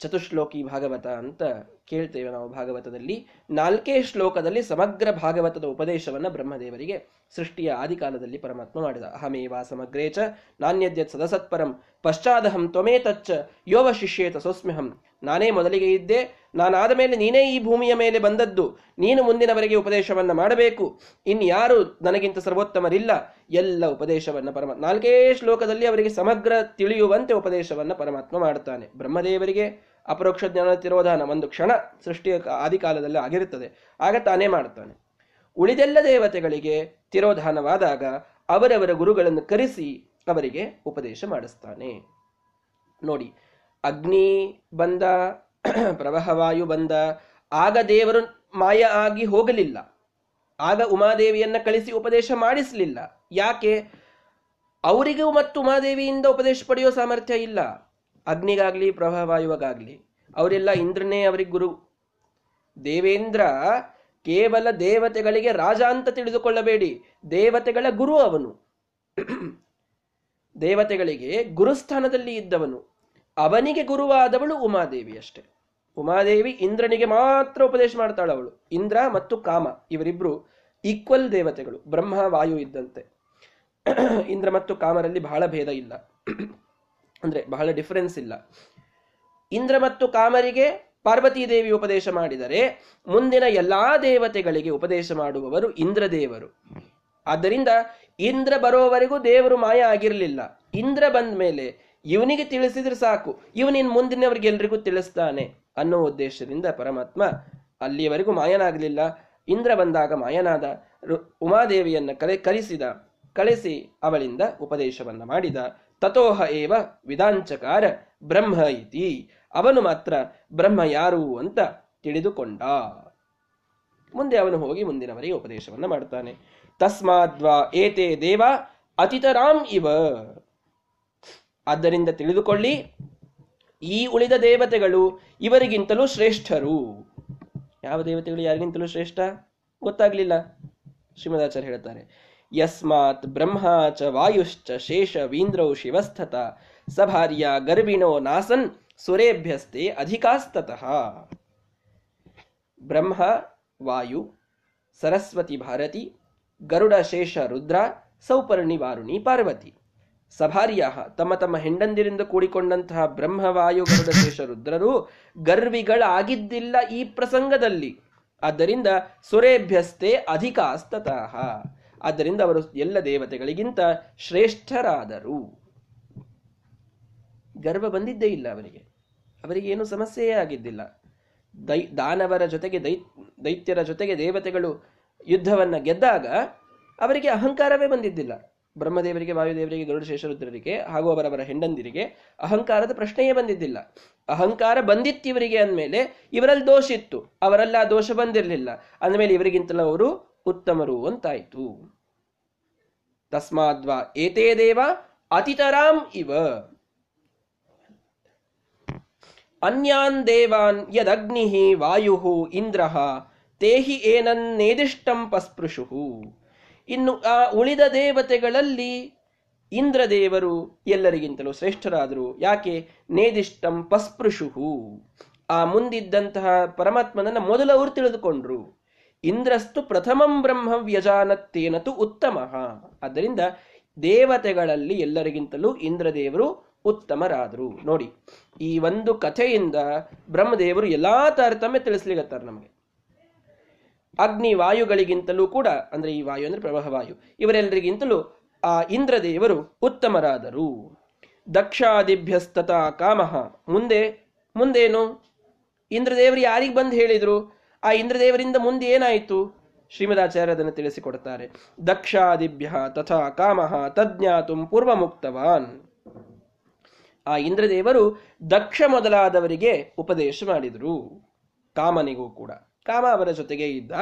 ಚತುಶ್ಲೋಕಿ ಭಾಗವತ ಅಂತ ಕೇಳ್ತೇವೆ ನಾವು ಭಾಗವತದಲ್ಲಿ. ನಾಲ್ಕೇ ಶ್ಲೋಕದಲ್ಲಿ ಸಮಗ್ರ ಭಾಗವತದ ಉಪದೇಶವನ್ನ ಬ್ರಹ್ಮದೇವರಿಗೆ ಸೃಷ್ಟಿಯ ಆದಿಕಾಲದಲ್ಲಿ ಪರಮಾತ್ಮ ಮಾಡಿದ. ಅಹಮೇವಾ ಸಮಗ್ರೇ ಚ ನಾಣ್ಯದ್ಯತ್ ಸದಸತ್ಪರಂ ಪಶ್ಚಾದಹಂ ತ್ವಮೇತಚ್ಚ ಯೋವ ಶಿಷ್ಯೇತ ಸೋಸ್ಮ್ಯಹಂ. ನಾನೇ ಮೊದಲಿಗೆ ಇದ್ದೆ, ನಾನಾದ ಮೇಲೆ ನೀನೇ ಈ ಭೂಮಿಯ ಮೇಲೆ ಬಂದದ್ದು, ನೀನು ಮುಂದಿನವರೆಗೆ ಉಪದೇಶವನ್ನ ಮಾಡಬೇಕು. ಇನ್ಯಾರು ನನಗಿಂತ ಸರ್ವೋತ್ತಮರಿಲ್ಲ, ಎಲ್ಲ ಉಪದೇಶವನ್ನ ಪರಮಾತ್ಮ ನಾಲ್ಕೇ ಶ್ಲೋಕದಲ್ಲಿ ಅವರಿಗೆ ಸಮಗ್ರ ತಿಳಿಯುವಂತೆ ಉಪದೇಶವನ್ನ ಪರಮಾತ್ಮ ಮಾಡುತ್ತಾನೆ. ಬ್ರಹ್ಮದೇವರಿಗೆ ಅಪರೋಕ್ಷ ಜ್ಞಾನ ತಿರೋಧಾನ ಒಂದು ಕ್ಷಣ ಸೃಷ್ಟಿಯ ಆದಿಕಾಲದಲ್ಲಿ ಆಗಿರುತ್ತದೆ. ಆಗ ತಾನೇ ಮಾಡ್ತಾನೆ ಉಳಿದೆಲ್ಲ ದೇವತೆಗಳಿಗೆ ತಿರೋಧಾನವಾದಾಗ ಅವರವರ ಗುರುಗಳನ್ನು ಕರೆಸಿ ಅವರಿಗೆ ಉಪದೇಶ ಮಾಡಿಸ್ತಾನೆ. ನೋಡಿ, ಅಗ್ನಿ ಬಂದ ಪ್ರವಾಹವಾಯು ಬಂದ, ಆಗ ದೇವರು ಮಾಯ ಆಗಿ ಹೋಗಲಿಲ್ಲ. ಆಗ ಉಮಾದೇವಿಯನ್ನ ಕಳಿಸಿ ಉಪದೇಶ ಮಾಡಿಸಲಿಲ್ಲ. ಯಾಕೆ? ಅವರಿಗೂ ಮತ್ತು ಉಮಾದೇವಿಯಿಂದ ಉಪದೇಶ ಪಡೆಯೋ ಸಾಮರ್ಥ್ಯ ಇಲ್ಲ. ಅಗ್ನಿಗಾಗ್ಲಿ, ಪ್ರವಾಹವಾಯುವಾಗಲಿ, ಅವರೆಲ್ಲ ಇಂದ್ರನೇ ಅವರಿಗೆ ಗುರು. ದೇವೇಂದ್ರ ಕೇವಲ ದೇವತೆಗಳಿಗೆ ರಾಜ ಅಂತ ತಿಳಿದುಕೊಳ್ಳಬೇಡಿ. ದೇವತೆಗಳ ಗುರು ಅವನು. ದೇವತೆಗಳಿಗೆ ಗುರುಸ್ಥಾನದಲ್ಲಿ ಇದ್ದವನು. ಅವನಿಗೆ ಗುರುವಾದವಳು ಉಮಾದೇವಿ ಅಷ್ಟೆ. ಉಮಾದೇವಿ ಇಂದ್ರನಿಗೆ ಮಾತ್ರ ಉಪದೇಶ ಮಾಡ್ತಾಳ ಅವಳು. ಇಂದ್ರ ಮತ್ತು ಕಾಮ, ಇವರಿಬ್ರು ಈಕ್ವಲ್ ದೇವತೆಗಳು. ಬ್ರಹ್ಮ, ವಾಯು ಇದ್ದಂತೆ. ಇಂದ್ರ ಮತ್ತು ಕಾಮರಲ್ಲಿ ಬಹಳ ಭೇದ ಇಲ್ಲ. ಅಂದ್ರೆ ಬಹಳ ಡಿಫರೆನ್ಸ್ ಇಲ್ಲ. ಇಂದ್ರ ಮತ್ತು ಕಾಮರಿಗೆ ಪಾರ್ವತೀ ದೇವಿ ಉಪದೇಶ ಮಾಡಿದರೆ ಮುಂದಿನ ಎಲ್ಲಾ ದೇವತೆಗಳಿಗೆ ಉಪದೇಶ ಮಾಡುವವರು ಇಂದ್ರದೇವರು ಆದ್ದರಿಂದ ಇಂದ್ರ ಬರೋವರೆಗೂ ದೇವರು ಮಾಯ ಆಗಿರಲಿಲ್ಲ. ಇಂದ್ರ ಬಂದ ಮೇಲೆ ಇವನಿಗೆ ತಿಳಿಸಿದ್ರೆ ಸಾಕು ಇವನಿನ್ ಮುಂದಿನವರಿಗೆಲ್ರಿಗೂ ತಿಳಿಸ್ತಾನೆ ಅನ್ನೋ ಉದ್ದೇಶದಿಂದ ಪರಮಾತ್ಮ ಅಲ್ಲಿಯವರೆಗೂ ಮಾಯನಾಗಲಿಲ್ಲ. ಇಂದ್ರ ಬಂದಾಗ ಮಾಯನಾದ ಉಮಾದೇವಿಯನ್ನ ಕಲೆ ಕರೆಸಿದ, ಕಳಿಸಿ ಅವಳಿಂದ ಉಪದೇಶವನ್ನು ಮಾಡಿದ. ತಥೋಹ ಏವ ವಿದಾಂಚಕಾರ ಬ್ರಹ್ಮ ಇತಿ ಅವನು ಮಾತ್ರ ಬ್ರಹ್ಮ ಯಾರು ಅಂತ ತಿಳಿದುಕೊಂಡ. ಮುಂದೆ ಅವನು ಹೋಗಿ ಮುಂದಿನವರಿಗೆ ಉಪದೇಶವನ್ನ ಮಾಡ್ತಾನೆ. ತಸ್ಮಾದ್ವಾ ಏತೆ ದೇವ ಅತಿತರಾಮ್ ಇವ. ಆದ್ದರಿಂದ ತಿಳಿದುಕೊಳ್ಳಿ, ಈ ಉಳಿದ ದೇವತೆಗಳು ಇವರಿಗಿಂತಲೂ ಶ್ರೇಷ್ಠರು. ಯಾವ ದೇವತೆಗಳು ಯಾರಿಗಿಂತಲೂ ಶ್ರೇಷ್ಠ? ಗೊತ್ತಾಗ್ಲಿಲ್ಲ ಶ್ರೀಮದಾಚಾರ್ಯ ಹೇಳ್ತಾರೆ. ಯಸ್ಮಾತ್ ಬ್ರಹ್ಮ ಚ ವಾಯುಶ್ಚ ಶೇಷ ವೀಂದ್ರೌ ಶಿವಸ್ಥತ ಸಭಾರ್ಯ ಗರ್ಭಿಣೋ ನಾಸನ್ ಸುರೇಭ್ಯಸ್ತೆ ಅಧಿಕಾಸ್ತತಃ ಬ್ರಹ್ಮ ವಾಯು ಸರಸ್ವತಿ ಭಾರತಿ ಗರುಡ ಶೇಷ ರುದ್ರ ಸೌಪರ್ಣಿ ವಾರುಣಿ ಪಾರ್ವತಿ ಸಭಾರ್ಯ ತಮ್ಮ ತಮ್ಮ ಹೆಂಡಂದಿರಿಂದ ಕೂಡಿಕೊಂಡಂತಹ ಬ್ರಹ್ಮವಾಯು ಗರುಡ ಶೇಷ ರುದ್ರರು ಗರ್ವಿಗಳಾಗಿದ್ದಿಲ್ಲ ಈ ಪ್ರಸಂಗದಲ್ಲಿ. ಆದ್ದರಿಂದ ಸುರೇಭ್ಯಸ್ತೆ ಅಧಿಕಾಸ್ತತಃ। ಆದ್ದರಿಂದ ಅವರು ಎಲ್ಲ ದೇವತೆಗಳಿಗಿಂತ ಶ್ರೇಷ್ಠರಾದರು. ಗರ್ವ ಬಂದಿದ್ದೇ ಇಲ್ಲ ಅವರಿಗೆ. ಅವರಿಗೆ ಏನು ಸಮಸ್ಯೆಯೇ ಆಗಿದ್ದಿಲ್ಲ. ದೈ, ದಾನವರ ಜೊತೆಗೆ ದೈ, ದೈತ್ಯರ ಜೊತೆಗೆ ದೇವತೆಗಳು ಯುದ್ಧವನ್ನ ಗೆದ್ದಾಗ ಅವರಿಗೆ ಅಹಂಕಾರವೇ ಬಂದಿದ್ದಿಲ್ಲ. ಬ್ರಹ್ಮದೇವರಿಗೆ, ವಾಯುದೇವರಿಗೆ ಗರುಡ ಶೇಷರುದ್ರರಿಗೆ ಹಾಗೂ ಅವರವರ ಹೆಂಡಂದಿರಿಗೆ ಅಹಂಕಾರದ ಪ್ರಶ್ನೆಯೇ ಬಂದಿದ್ದಿಲ್ಲ. ಅಹಂಕಾರ ಬಂದಿತ್ತು ಇವರಿಗೆ ಅಂದಮೇಲೆ ಇವರಲ್ಲಿ ದೋಷ ಇತ್ತು. ಅವರೆಲ್ಲ ದೋಷ ಬಂದಿರಲಿಲ್ಲ. ಅಂದಮೇಲೆ ಇವರಿಗಿಂತಲೂ ಅವರು ಉತ್ತಮರು ಅಂತಾಯಿತು. ತಸ್ಮಾದ್ವಾ ಏತೇ ದೇವ ಅತಿತರಾಂ ಇವ. ಅನ್ಯಾನ್ ದೇವಾನ್ ಯದಗ್ನಿ ವಾಯು ಇಂದ್ರ, ತೇಹಿ ಏನನ್ನೇದಿಷ್ಟಂ ಪಸ್ಪೃಶು ಇನ್ನು ಆ ಉಳಿದ ದೇವತೆಗಳಲ್ಲಿ ಇಂದ್ರದೇವರು ಎಲ್ಲರಿಗಿಂತಲೂ ಶ್ರೇಷ್ಠರಾದರು. ಯಾಕೆ? ನೇದಿಷ್ಟಂ ಪಸ್ಪೃಶು ಆ ಮುಂದಿದ್ದಂತಹ ಪರಮಾತ್ಮನನ್ನ ಮೊದಲು ಅವರು ತಿಳಿದುಕೊಂಡ್ರು. ಇಂದ್ರಸ್ತು ಪ್ರಥಮಂ ಬ್ರಹ್ಮ ವ್ಯಜಾನತ್ತೇನತು ಉತ್ತಮ. ಆದ್ದರಿಂದ ದೇವತೆಗಳಲ್ಲಿ ಎಲ್ಲರಿಗಿಂತಲೂ ಇಂದ್ರದೇವರು ಉತ್ತಮರಾದರು. ನೋಡಿ, ಈ ಒಂದು ಕಥೆಯಿಂದ ಬ್ರಹ್ಮದೇವರು ಎಲ್ಲಾ ತಾರತಮ್ಯ ತಿಳಿಸ್ಲಿಗತ್ತಾರ ನಮಗೆ. ಅಗ್ನಿ ವಾಯುಗಳಿಗಿಂತಲೂ ಕೂಡ, ಅಂದ್ರೆ ಈ ವಾಯು ಅಂದ್ರೆ ಪ್ರವಾಹ ವಾಯು ಇವರೆಲ್ಲರಿಗಿಂತಲೂ ಆ ಇಂದ್ರದೇವರು ಉತ್ತಮರಾದರು. ದಕ್ಷಾದಿಭ್ಯಸ್ತತ ಕಾಮಹ ಮುಂದೆ, ಮುಂದೇನು? ಇಂದ್ರದೇವರು ಯಾರಿಗೆ ಬಂದು ಹೇಳಿದ್ರು? ಆ ಇಂದ್ರದೇವರಿಂದ ಮುಂದೆ ಏನಾಯಿತು? ಶ್ರೀಮದಾಚಾರ್ಯ ಅದನ್ನು ತಿಳಿಸಿಕೊಡ್ತಾರೆ. ದಕ್ಷಾದಿಭ್ಯ ತಥಾ ಕಾಮಃ ತಜ್ಞಾತು ಪೂರ್ವ ಮುಕ್ತವಾನ್ ಆ ಇಂದ್ರದೇವರು ದಕ್ಷ ಮೊದಲಾದವರಿಗೆ ಉಪದೇಶ ಮಾಡಿದರು. ಕಾಮನಿಗೂ ಕೂಡ. ಕಾಮ ಅವರ ಜೊತೆಗೆ ಇದ್ದ.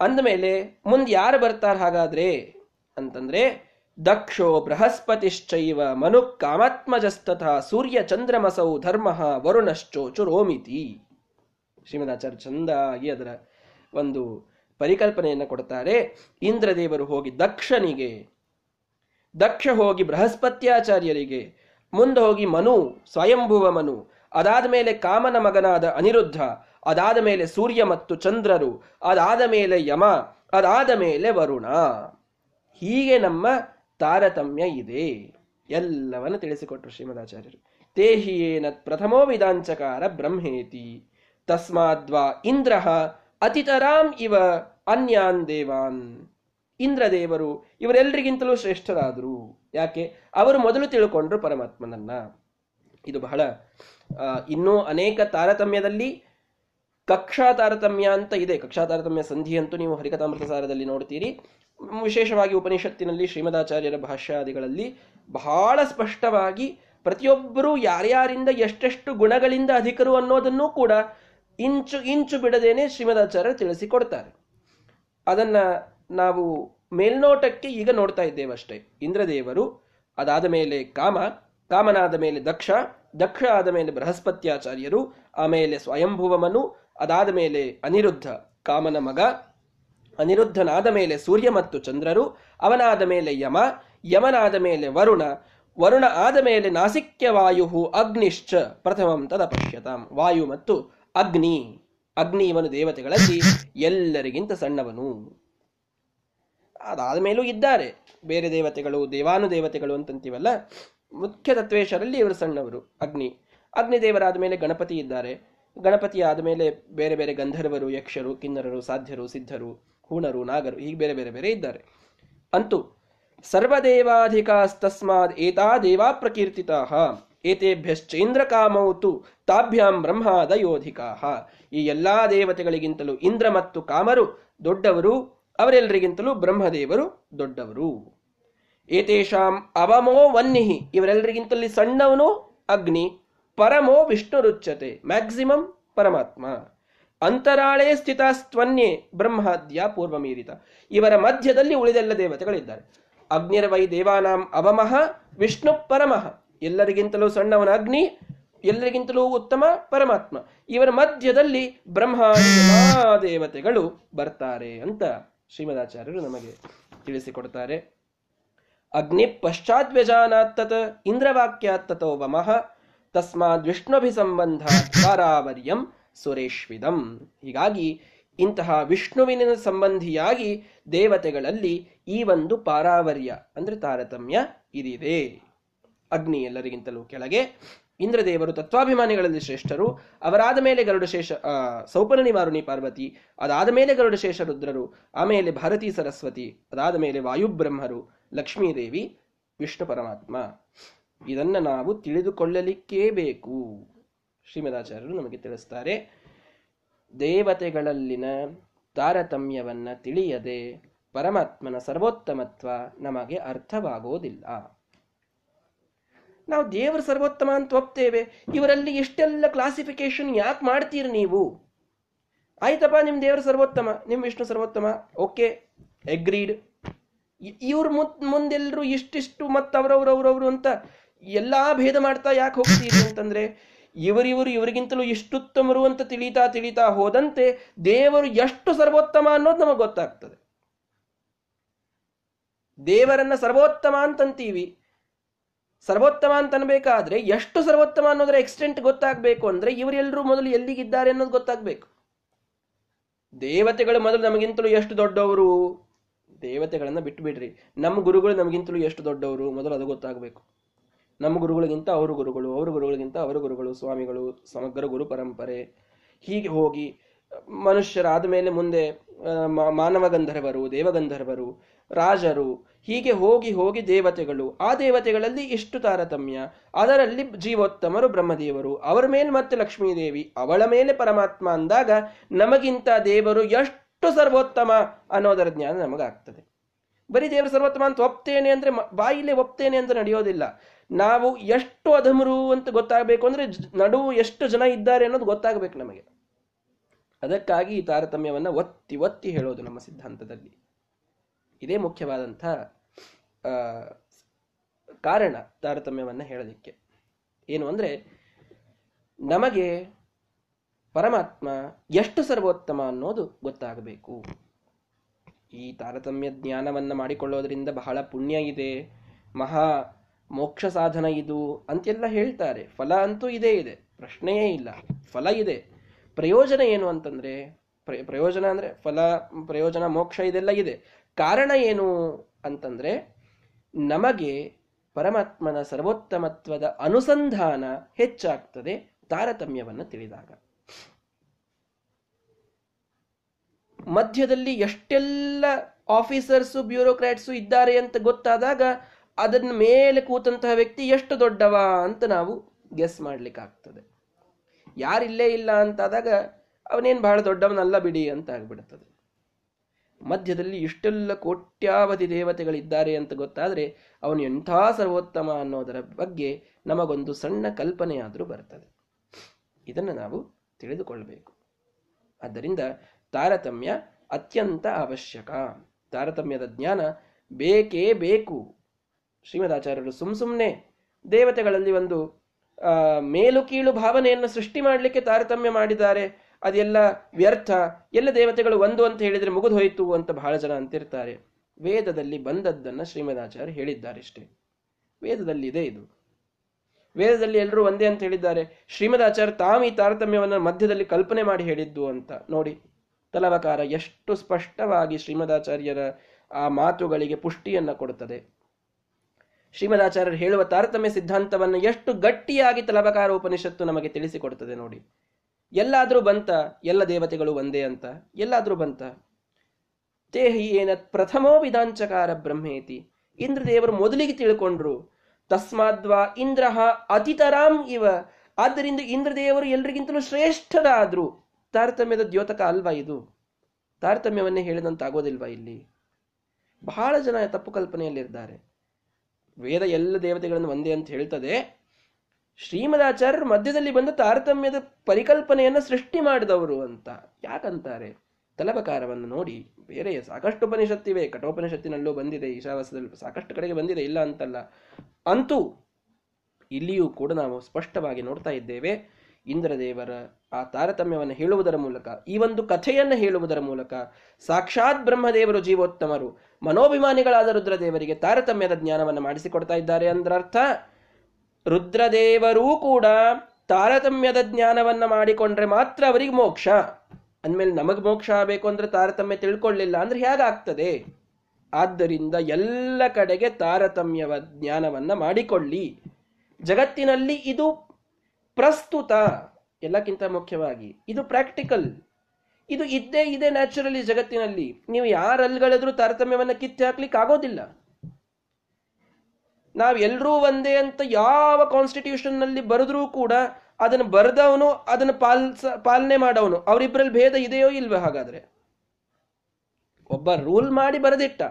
ಅಂದಮೇಲೆ ಮುಂದೆ ಯಾರು ಬರ್ತಾರೆ ಹಾಗಾದ್ರೆ? ಅಂತಂದ್ರೆ, ದಕ್ಷೋ ಬೃಹಸ್ಪತಿಶ್ಚೈವ ಮನು ಕಾಮಾತ್ಮಜಸ್ತಥ ಸೂರ್ಯ ಚಂದ್ರಮಸೌ ಧರ್ಮ ವರುಣಶ್ಚೋ ಚುರೋಮಿತಿ ಶ್ರೀಮದಾಚಾರ್ಯ ಚಂದಾಗಿ ಅದರ ಒಂದು ಪರಿಕಲ್ಪನೆಯನ್ನು ಕೊಡ್ತಾರೆ. ಇಂದ್ರದೇವರು ಹೋಗಿ ದಕ್ಷನಿಗೆ, ದಕ್ಷ ಹೋಗಿ ಬೃಹಸ್ಪತ್ಯಾಚಾರ್ಯರಿಗೆ, ಮುಂದೆ ಹೋಗಿ ಮನು, ಸ್ವಯಂಭುವ ಮನು, ಅದಾದ ಮೇಲೆ ಕಾಮನ ಮಗನಾದ ಅನಿರುದ್ಧ, ಅದಾದ ಮೇಲೆ ಸೂರ್ಯ ಮತ್ತು ಚಂದ್ರರು, ಅದಾದ ಮೇಲೆ ಯಮ, ಅದಾದ ಮೇಲೆ ವರುಣ. ಹೀಗೆ ನಮ್ಮ ತಾರತಮ್ಯ ಇದೆ. ಎಲ್ಲವನ್ನು ತಿಳಿಸಿಕೊಟ್ರು ಶ್ರೀಮದಾಚಾರ್ಯರು. ತೇಹಿಯೇನ ಪ್ರಥಮೋ ವಿಧಾಂಚಕಾರ ಬ್ರಹ್ಮೇತಿ. ತಸ್ಮಾದ್ವಾ ಇಂದ್ರ ಅತಿತರಾಂ ಇವ ಅನ್ಯಾನ್ ದೇವಾನ್ ಇಂದ್ರದೇವರು ಇವರೆಲ್ಲರಿಗಿಂತಲೂ ಶ್ರೇಷ್ಠರಾದರು। ಯಾಕೆ? ಅವರು ಮೊದಲು ತಿಳ್ಕೊಂಡ್ರು ಪರಮಾತ್ಮನನ್ನ। ಇದು ಬಹಳ ಇನ್ನೂ ಅನೇಕ ತಾರತಮ್ಯದಲ್ಲಿ ಕಕ್ಷಾ ತಾರತಮ್ಯ ಅಂತ ಇದೆ. ಕಕ್ಷಾ ತಾರತಮ್ಯ ಸಂಧಿ ಅಂತೂ ನೀವು ಹರಿಕಥಾಮೃತ ಸಾರದಲ್ಲಿ ನೋಡ್ತೀರಿ. ವಿಶೇಷವಾಗಿ ಉಪನಿಷತ್ತಿನಲ್ಲಿ ಶ್ರೀಮದಾಚಾರ್ಯರ ಭಾಷ್ಯಾದಿಗಳಲ್ಲಿ ಬಹಳ ಸ್ಪಷ್ಟವಾಗಿ ಪ್ರತಿಯೊಬ್ಬರೂ ಯಾರ್ಯಾರಿಂದ ಎಷ್ಟೆಷ್ಟು ಗುಣಗಳಿಂದ ಅಧಿಕರು ಅನ್ನೋದನ್ನೂ ಕೂಡ ಇಂಚು ಇಂಚು ಬಿಡದೇನೆ ಶ್ರೀಮದಾಚಾರ್ಯರು ತಿಳಿಸಿಕೊಡ್ತಾರೆ. ಅದನ್ನ ನಾವು ಮೇಲ್ನೋಟಕ್ಕೆ ಈಗ ನೋಡ್ತಾ ಇದ್ದೇವೆ ಅಷ್ಟೇ. ಇಂದ್ರದೇವರು, ಅದಾದ ಮೇಲೆ ಕಾಮ, ಕಾಮನಾದ ಮೇಲೆ ದಕ್ಷ ದಕ್ಷ ಆದ ಮೇಲೆ ಬೃಹಸ್ಪತ್ಯಾಚಾರ್ಯರು, ಆಮೇಲೆ ಸ್ವಯಂಭುವಮನು, ಅದಾದ ಮೇಲೆ ಅನಿರುದ್ಧ ಕಾಮನ ಮಗ, ಅನಿರುದ್ಧನಾದ ಮೇಲೆ ಸೂರ್ಯ ಮತ್ತು ಚಂದ್ರರು, ಅವನಾದ ಮೇಲೆ ಯಮ, ಯಮನಾದ ಮೇಲೆ ವರುಣ ವರುಣ ಆದ ಮೇಲೆ ನಾಸಿಕ್ಯ ವಾಯು ಅಗ್ನಿಶ್ಚ ಪ್ರಥಮಂ ತದಪಶ್ಯತಾಂ. ವಾಯು ಮತ್ತು ಅಗ್ನಿ ಅಗ್ನಿ ಇವನು ದೇವತೆಗಳಲ್ಲಿ ಎಲ್ಲರಿಗಿಂತ ಸಣ್ಣವನು. ಅದಾದ ಮೇಲೂ ಇದ್ದಾರೆ. ಬೇರೆ ದೇವತೆಗಳು, ದೇವಾನು ದೇವತೆಗಳು ಅಂತಂತೀವಲ್ಲ, ಮುಖ್ಯ ತತ್ವೇಶರಲ್ಲಿ ಇವರು ಸಣ್ಣವರು, ಅಗ್ನಿ. ಅಗ್ನಿ ದೇವರಾದ ಮೇಲೆ ಗಣಪತಿ ಇದ್ದಾರೆ. ಗಣಪತಿ ಆದ ಮೇಲೆ ಬೇರೆ ಬೇರೆ ಗಂಧರ್ವರು, ಯಕ್ಷರು, ಕಿನ್ನರರು, ಸಾಧ್ಯರು, ಸಿದ್ಧರು, ಹೂಣರು, ನಾಗರು, ಹೀಗೆ ಬೇರೆ ಬೇರೆ ಬೇರೆ ಇದ್ದಾರೆ. ಅಂತೂ ಸರ್ವದೇವಾಧಿಕಾಸ್ತಸ್ಮಾದ್ ಏತಾ ದೇವಾ ಪ್ರಕೀರ್ತಿತಾ ಏತೇಭ್ಯಶ್ಚೇಂದ್ರ ಕಾಮೌತು ತಾಭ್ಯಾಂ ಬ್ರಹ್ಮಾದಯೋಧಿಕಾ ಈ ಎಲ್ಲಾ ದೇವತೆಗಳಿಗಿಂತಲೂ ಇಂದ್ರ ಮತ್ತು ಕಾಮರು ದೊಡ್ಡವರು, ಅವರೆಲ್ಲರಿಗಿಂತಲೂ ಬ್ರಹ್ಮದೇವರು ದೊಡ್ಡವರು. ಏತೇಷಾಂ ಅವಮೋ ವನ್ನಿಹಿ, ಇವರೆಲ್ಲರಿಗಿಂತಲೂ ಸಣ್ಣವನು ಅಗ್ನಿ, ಪರಮೋ ವಿಷ್ಣು ರುಚ್ಯತೆ ಮ್ಯಾಕ್ಸಿಮಮ್ ಪರಮಾತ್ಮ. ಅಂತರಾಳೇ ಸ್ಥಿತಾಸ್ತ್ವನ್ಯೇ ಬ್ರಹ್ಮಾದ್ಯ ಪೂರ್ವ ಮೀರಿತ ಇವರ ಮಧ್ಯದಲ್ಲಿ ಉಳಿದೆಲ್ಲ ದೇವತೆಗಳಿದ್ದಾರೆ. ಅಗ್ನಿರವೈ ದೇವಾನಾಂ ಅವಮಃ, ವಿಷ್ಣು ಪರಮಃ. ಎಲ್ಲರಿಗಿಂತಲೂ ಸಣ್ಣವನ ಅಗ್ನಿ ಎಲ್ಲರಿಗಿಂತಲೂ ಉತ್ತಮ ಪರಮಾತ್ಮ. ಇವರ ಮಧ್ಯದಲ್ಲಿ ಬ್ರಹ್ಮ ದೇವತೆಗಳು ಬರ್ತಾರೆ ಅಂತ ಶ್ರೀಮದಾಚಾರ್ಯರು ನಮಗೆ ತಿಳಿಸಿಕೊಡ್ತಾರೆ. ಅಗ್ನಿ ಪಶ್ಚಾದ್ವ್ಯಜಾನಾತ್ತತ್ ಇಂದ್ರವಾಕ್ಯಾತ್ತತೋ ವಮಃ ತಸ್ಮಾದ್ ವಿಷ್ಣುಭಿ ಸಂಬಂಧ ಪಾರಾವರ್ಯಂ ಸುರೇಶ್ವಿದಂ. ಹೀಗಾಗಿ ಇಂತಹ ವಿಷ್ಣುವಿನ ಸಂಬಂಧಿಯಾಗಿ ದೇವತೆಗಳಲ್ಲಿ ಈ ಒಂದು ಪಾರಾವರ್ಯ, ಅಂದರೆ ತಾರತಮ್ಯ ಇದಿದೆ. ಅಗ್ನಿ ಎಲ್ಲರಿಗಿಂತಲೂ ಕೆಳಗೆ. ಇಂದ್ರದೇವರು ತತ್ವಾಭಿಮಾನಿಗಳಲ್ಲಿ ಶ್ರೇಷ್ಠರು. ಅವರಾದ ಮೇಲೆ ಗರುಡ ಶೇಷ ಸೌಪರ್ಣಿ ಮಾರುಣಿ ಪಾರ್ವತಿ, ಅದಾದ ಮೇಲೆ ಗರುಡ ಶೇಷ ರುದ್ರರು, ಆಮೇಲೆ ಭಾರತೀ ಸರಸ್ವತಿ, ಅದಾದ ಮೇಲೆ ವಾಯುಬ್ರಹ್ಮರು ಲಕ್ಷ್ಮೀದೇವಿ ವಿಷ್ಣು ಪರಮಾತ್ಮ. ಇದನ್ನು ನಾವು ತಿಳಿದುಕೊಳ್ಳಲಿಕ್ಕೇ ಬೇಕು. ಶ್ರೀಮದಾಚಾರ್ಯರು ನಮಗೆ ತಿಳಿಸ್ತಾರೆ, ದೇವತೆಗಳಲ್ಲಿನ ತಾರತಮ್ಯವನ್ನು ತಿಳಿಯದೆ ಪರಮಾತ್ಮನ ಸರ್ವೋತ್ತಮತ್ವ ನಮಗೆ ಅರ್ಥವಾಗೋದಿಲ್ಲ. ನಾವು ದೇವರು ಸರ್ವೋತ್ತಮ ಅಂತ ಒಪ್ತೇವೆ. ಇವರಲ್ಲಿ ಇಷ್ಟೆಲ್ಲ ಕ್ಲಾಸಿಫಿಕೇಶನ್ ಯಾಕೆ ಮಾಡ್ತೀರಿ ನೀವು? ಆಯ್ತಪ್ಪ ನಿಮ್ಮ ದೇವರು ಸರ್ವೋತ್ತಮ ನಿಮ್ಮ ವಿಷ್ಣು ಸರ್ವೋತ್ತಮ ಓಕೆ ಎಗ್ರೀಡ್ ಇವ್ರ ಮುತ್ ಮುಂದೆಲ್ಲರೂ ಇಷ್ಟಿಷ್ಟು ಮತ್ತು ಅವರವ್ರವ್ರವ್ರು ಅಂತ ಎಲ್ಲ ಭೇದ ಮಾಡ್ತಾ ಯಾಕೆ ಹೋಗ್ತೀರಿ ಅಂತಂದ್ರೆ, ಇವರಿವರು ಇವರಿಗಿಂತಲೂ ಇಷ್ಟುತ್ತಮರು ಅಂತ ತಿಳಿತಾ ತಿಳಿತಾ ಹೋದಂತೆ ದೇವರು ಎಷ್ಟು ಸರ್ವೋತ್ತಮ ಅನ್ನೋದು ನಮಗೆ ಗೊತ್ತಾಗ್ತದೆ. ದೇವರನ್ನ ಸರ್ವೋತ್ತಮ ಅಂತಂತೀವಿ. ಸರ್ವೋತ್ತಮ ಅಂತ ಅನ್ಬೇಕಾದ್ರೆ ಎಷ್ಟು ಸರ್ವೋತ್ತಮ ಅನ್ನೋದ್ರ ಎಕ್ಸ್ಟೆಂಟ್ ಗೊತ್ತಾಗಬೇಕು ಅಂದ್ರೆ ಇವರೆಲ್ಲರೂ ಮೊದಲು ಎಲ್ಲಿಗಿದ್ದಾರೆ ಅನ್ನೋದು ಗೊತ್ತಾಗ್ಬೇಕು. ದೇವತೆಗಳು ಮೊದಲು ನಮಗಿಂತಲೂ ಎಷ್ಟು ದೊಡ್ಡವರು? ದೇವತೆಗಳನ್ನ ಬಿಟ್ಟು ಬಿಡ್ರಿ ನಮ್ಮ ಗುರುಗಳು ನಮಗಿಂತಲೂ ಎಷ್ಟು ದೊಡ್ಡವರು? ಮೊದಲು ಅದು ಗೊತ್ತಾಗಬೇಕು. ನಮ್ಮ ಗುರುಗಳಿಗಿಂತ ಅವರು ಗುರುಗಳು, ಅವರ ಗುರುಗಳಿಗಿಂತ ಅವರ ಗುರುಗಳು, ಸ್ವಾಮಿಗಳು, ಸಮಗ್ರ ಗುರು ಪರಂಪರೆ. ಹೀಗೆ ಹೋಗಿ ಮನುಷ್ಯರಾದ ಮೇಲೆ ಮುಂದೆ ಮಾನವ ಗಂಧರ್ವರು, ದೇವಗಂಧರ್ವರು, ರಾಜರು, ಹೀಗೆ ಹೋಗಿ ಹೋಗಿ ದೇವತೆಗಳು, ಆ ದೇವತೆಗಳಲ್ಲಿ ಇಷ್ಟು ತಾರತಮ್ಯ. ಅದರಲ್ಲಿ ಜೀವೋತ್ತಮರು ಬ್ರಹ್ಮದೇವರು. ಅವರ ಮೇಲೆ ಮತ್ತೆ ಲಕ್ಷ್ಮೀದೇವಿ, ಅವಳ ಮೇಲೆ ಪರಮಾತ್ಮ ಅಂದಾಗ ನಮಗಿಂತ ದೇವರು ಎಷ್ಟು ಸರ್ವೋತ್ತಮ ಅನ್ನೋದರ ಜ್ಞಾನ ನಮಗಾಗ್ತದೆ. ಬರೀ ದೇವರು ಸರ್ವೋತ್ತಮ ಅಂತ ಒಪ್ತೇನೆ ಅಂದ್ರೆ ಬಾಯಿಲೆ ಒಪ್ತೇನೆ ಅಂತ ನಡೆಯೋದಿಲ್ಲ. ನಾವು ಎಷ್ಟು ಅಧಮರು ಅಂತ ಗೊತ್ತಾಗಬೇಕು ಅಂದ್ರೆ ನಡುವು ಎಷ್ಟು ಜನ ಇದ್ದಾರೆ ಅನ್ನೋದು ಗೊತ್ತಾಗಬೇಕು ನಮಗೆ. ಅದಕ್ಕಾಗಿ ಈ ತಾರತಮ್ಯವನ್ನು ಒತ್ತಿ ಒತ್ತಿ ಹೇಳೋದು ನಮ್ಮ ಸಿದ್ಧಾಂತದಲ್ಲಿ. ಇದೇ ಮುಖ್ಯವಾದಂಥ ಕಾರಣ ತಾರತಮ್ಯವನ್ನು ಹೇಳೋದಕ್ಕೆ. ಏನು ಅಂದರೆ, ನಮಗೆ ಪರಮಾತ್ಮ ಎಷ್ಟು ಸರ್ವೋತ್ತಮ ಅನ್ನೋದು ಗೊತ್ತಾಗಬೇಕು. ಈ ತಾರತಮ್ಯ ಜ್ಞಾನವನ್ನು ಮಾಡಿಕೊಳ್ಳೋದ್ರಿಂದ ಬಹಳ ಪುಣ್ಯ ಇದೆ, ಮಹಾ ಮೋಕ್ಷ ಸಾಧನ ಇದು ಅಂತೆಲ್ಲ ಹೇಳ್ತಾರೆ. ಫಲ ಅಂತೂ ಇದೇ ಇದೆ, ಪ್ರಶ್ನೆಯೇ ಇಲ್ಲ, ಫಲ ಇದೆ. ಪ್ರಯೋಜನ ಏನು ಅಂತಂದ್ರೆ ಪ್ರಯೋಜನ ಅಂದ್ರೆ ಫಲ, ಪ್ರಯೋಜನ, ಮೋಕ್ಷ ಇದೆಲ್ಲ ಇದೆ. ಕಾರಣ ಏನು ಅಂತಂದ್ರೆ, ನಮಗೆ ಪರಮಾತ್ಮನ ಸರ್ವೋತ್ತಮತ್ವದ ಅನುಸಂಧಾನ ಹೆಚ್ಚಾಗ್ತದೆ ತಾರತಮ್ಯವನ್ನು ತಿಳಿದಾಗ. ಮಧ್ಯದಲ್ಲಿ ಎಷ್ಟೆಲ್ಲ ಆಫೀಸರ್ಸು ಬ್ಯೂರೋಕ್ರಾಟ್ಸು ಇದ್ದಾರೆ ಅಂತ ಗೊತ್ತಾದಾಗ ಅದನ್ನ ಮೇಲೆ ಕೂತಂತಹ ವ್ಯಕ್ತಿ ಎಷ್ಟು ದೊಡ್ಡವ ಅಂತ ನಾವು ಗೆಸ್ ಮಾಡ್ಲಿಕ್ಕಾಗ್ತದೆ. ಯಾರಿಲ್ಲೇ ಇಲ್ಲ ಅಂತಾದಾಗ ಅವನೇನು ಬಹಳ ದೊಡ್ಡವನಲ್ಲ ಬಿಡಿ ಅಂತ ಆಗ್ಬಿಡುತ್ತದೆ ಮಧ್ಯದಲ್ಲಿ ಇಷ್ಟೆಲ್ಲ ಕೋಟ್ಯಾವಧಿ ದೇವತೆಗಳಿದ್ದಾರೆ ಅಂತ ಗೊತ್ತಾದರೆ ಅವನು ಎಂಥ ಸರ್ವೋತ್ತಮ ಅನ್ನೋದರ ಬಗ್ಗೆ ನಮಗೊಂದು ಸಣ್ಣ ಕಲ್ಪನೆಯಾದರೂ ಬರ್ತದೆ. ಇದನ್ನು ನಾವು ತಿಳಿದುಕೊಳ್ಳಬೇಕು ಆದ್ದರಿಂದ ತಾರತಮ್ಯ ಅತ್ಯಂತ ಅವಶ್ಯಕ. ತಾರತಮ್ಯದ ಜ್ಞಾನ ಬೇಕೇ ಬೇಕು. ಶ್ರೀಮದಾಚಾರ್ಯರು ಸುಮ್ ಸುಮ್ಮನೆ ದೇವತೆಗಳಲ್ಲಿ ಒಂದು ಮೇಲು ಕೀಳು ಭಾವನೆಯನ್ನು ಸೃಷ್ಟಿ ಮಾಡಲಿಕ್ಕೆ ತಾರತಮ್ಯ ಮಾಡಿದ್ದಾರೆ. ಅದೆಲ್ಲ ವ್ಯರ್ಥ. ಎಲ್ಲ ದೇವತೆಗಳು ಒಂದು ಅಂತ ಹೇಳಿದರೆ ಮುಗಿದು ಹೋಯಿತು ಅಂತ ಬಹಳ ಜನ ಅಂತಿರ್ತಾರೆ. ವೇದದಲ್ಲಿ ಬಂದದ್ದನ್ನು ಶ್ರೀಮದಾಚಾರ್ಯ ಹೇಳಿದ್ದಾರೆ ಇಷ್ಟೇ ವೇದದಲ್ಲಿ ಇದೆ ಇದು. ವೇದದಲ್ಲಿ ಎಲ್ಲರೂ ಒಂದೇ ಅಂತ ಹೇಳಿದ್ದಾರೆ. ಶ್ರೀಮದಾಚಾರ್ಯ ತಾವು ಈ ತಾರತಮ್ಯವನ್ನು ಮಧ್ಯದಲ್ಲಿ ಕಲ್ಪನೆ ಮಾಡಿ ಹೇಳಿದ್ದು ಅಂತ. ನೋಡಿ, ತಲವಕಾರ ಎಷ್ಟು ಸ್ಪಷ್ಟವಾಗಿ ಶ್ರೀಮದಾಚಾರ್ಯರ ಆ ಮಾತುಗಳಿಗೆ ಪುಷ್ಟಿಯನ್ನು ಕೊಡುತ್ತದೆ. ಶ್ರೀಮದಾಚಾರ್ಯರು ಹೇಳುವ ತಾರತಮ್ಯ ಸಿದ್ಧಾಂತವನ್ನು ಎಷ್ಟು ಗಟ್ಟಿಯಾಗಿ ತಲಬಕಾರ ಉಪನಿಷತ್ತು ನಮಗೆ ತಿಳಿಸಿಕೊಡುತ್ತದೆ ನೋಡಿ. ಎಲ್ಲಾದರೂ ಬಂತ, ಎಲ್ಲ ದೇವತೆಗಳು ಒಂದೇ ಅಂತ. ಎಲ್ಲಾದರೂ ಬಂತ. ತೇಹಿ ಏನ ಪ್ರಥಮೋ ವಿಧಾಂಚಕಾರ ಬ್ರಹ್ಮೇತಿ. ಇಂದ್ರದೇವರು ಮೊದಲಿಗೆ ತಿಳ್ಕೊಂಡ್ರು, ತಸ್ಮಾದ್ವಾ ಇಂದ್ರ ಅತಿತರಾಂ ಇವ. ಆದ್ದರಿಂದ ಇಂದ್ರದೇವರು ಎಲ್ರಿಗಿಂತಲೂ ಶ್ರೇಷ್ಠರಾದ್ರು. ತಾರತಮ್ಯದ ದ್ಯೋತಕ ಅಲ್ವಾ ಇದು? ತಾರತಮ್ಯವನ್ನೇ ಹೇಳಿದಂತಾಗೋದಿಲ್ವಾ ಇಲ್ಲಿ? ಬಹಳ ಜನ ತಪ್ಪು ಕಲ್ಪನೆಯಲ್ಲಿದ್ದಾರೆ. ವೇದ ಎಲ್ಲ ದೇವತೆಗಳನ್ನು ಒಂದೇ ಅಂತ ಹೇಳ್ತದೆ. ಶ್ರೀಮದಾಚಾರ್ಯರು ಮಧ್ಯದಲ್ಲಿ ಬಂದು ತಾರತಮ್ಯದ ಪರಿಕಲ್ಪನೆಯನ್ನು ಸೃಷ್ಟಿ ಮಾಡಿದವರು ಅಂತ. ಯಾಕಂತಾರೆ? ತಲಪಕಾರವನ್ನು ನೋಡಿ. ಬೇರೆ ಸಾಕಷ್ಟು ಉಪನಿಷತ್ತಿವೆ. ಕಠೋಪನಿಷತ್ತಿನಲ್ಲೂ ಬಂದಿದೆ. ಈಶಾವಾಸದಲ್ಲಿ ಸಾಕಷ್ಟು ಕಡೆಗೆ ಬಂದಿದೆ. ಇಲ್ಲ ಅಂತಲ್ಲ. ಅಂತೂ ಇಲ್ಲಿಯೂ ಕೂಡ ನಾವು ಸ್ಪಷ್ಟವಾಗಿ ನೋಡ್ತಾ ಇದ್ದೇವೆ. ಇಂದ್ರದೇವರ ಆ ತಾರತಮ್ಯವನ್ನು ಹೇಳುವುದರ ಮೂಲಕ, ಈ ಒಂದು ಕಥೆಯನ್ನು ಹೇಳುವುದರ ಮೂಲಕ ಸಾಕ್ಷಾತ್ ಬ್ರಹ್ಮದೇವರು ಜೀವೋತ್ತಮರು. ಮನೋಭಿಮಾನಿಗಳಾದ ರುದ್ರದೇವರಿಗೆ ತಾರತಮ್ಯದ ಜ್ಞಾನವನ್ನು ಮಾಡಿಸಿಕೊಡ್ತಾ ಇದ್ದಾರೆ ಅಂದ್ರರ್ಥ, ರುದ್ರದೇವರೂ ಕೂಡ ತಾರತಮ್ಯದ ಜ್ಞಾನವನ್ನ ಮಾಡಿಕೊಂಡ್ರೆ ಮಾತ್ರ ಅವರಿಗೆ ಮೋಕ್ಷ. ಅಂದಮೇಲೆ ನಮಗೆ ಮೋಕ್ಷ ಆಗಬೇಕು ಅಂದ್ರೆ ತಾರತಮ್ಯ ತಿಳ್ಕೊಳ್ಳಿಲ್ಲ ಅಂದ್ರೆ ಹೇಗಾಗ್ತದೆ? ಆದ್ದರಿಂದ ಎಲ್ಲ ಕಡೆಗೆ ತಾರತಮ್ಯವ ಜ್ಞಾನವನ್ನ ಮಾಡಿಕೊಳ್ಳಿ. ಜಗತ್ತಿನಲ್ಲಿ ಇದು ಪ್ರಸ್ತುತ. ಎಲ್ಲಕ್ಕಿಂತ ಮುಖ್ಯವಾಗಿ, ಇದು ಪ್ರಾಕ್ಟಿಕಲ್ ಇದು ಇದ್ದೇ ಇದೆ ನ್ಯಾಚುರಲಿ ಜಗತ್ತಿನಲ್ಲಿ. ನೀವು ಯಾರಲ್ಗಳಿದ್ರೂ ತಾರತಮ್ಯವನ್ನ ಕಿತ್ತಿ ಹಾಕ್ಲಿಕ್ಕೆ ಆಗೋದಿಲ್ಲ. ನಾವ್ ಎಲ್ರೂ ಒಂದೇ ಅಂತ ಯಾವ ಕಾನ್ಸ್ಟಿಟ್ಯೂಷನ್ನಲ್ಲಿ ಬರೆದ್ರೂ ಕೂಡ ಅದನ್ನು ಬರೆದವನು, ಅದನ್ನು ಪಾಲ್ಸ, ಪಾಲನೆ ಮಾಡವನು. ಅವರಿಬ್ಬರಲ್ಲಿ ಭೇದ ಇದೆಯೋ ಇಲ್ವೋ ಹಾಗಾದ್ರೆ? ಒಬ್ಬ ರೂಲ್ ಮಾಡಿ ಬರೆದಿಟ್ಟ.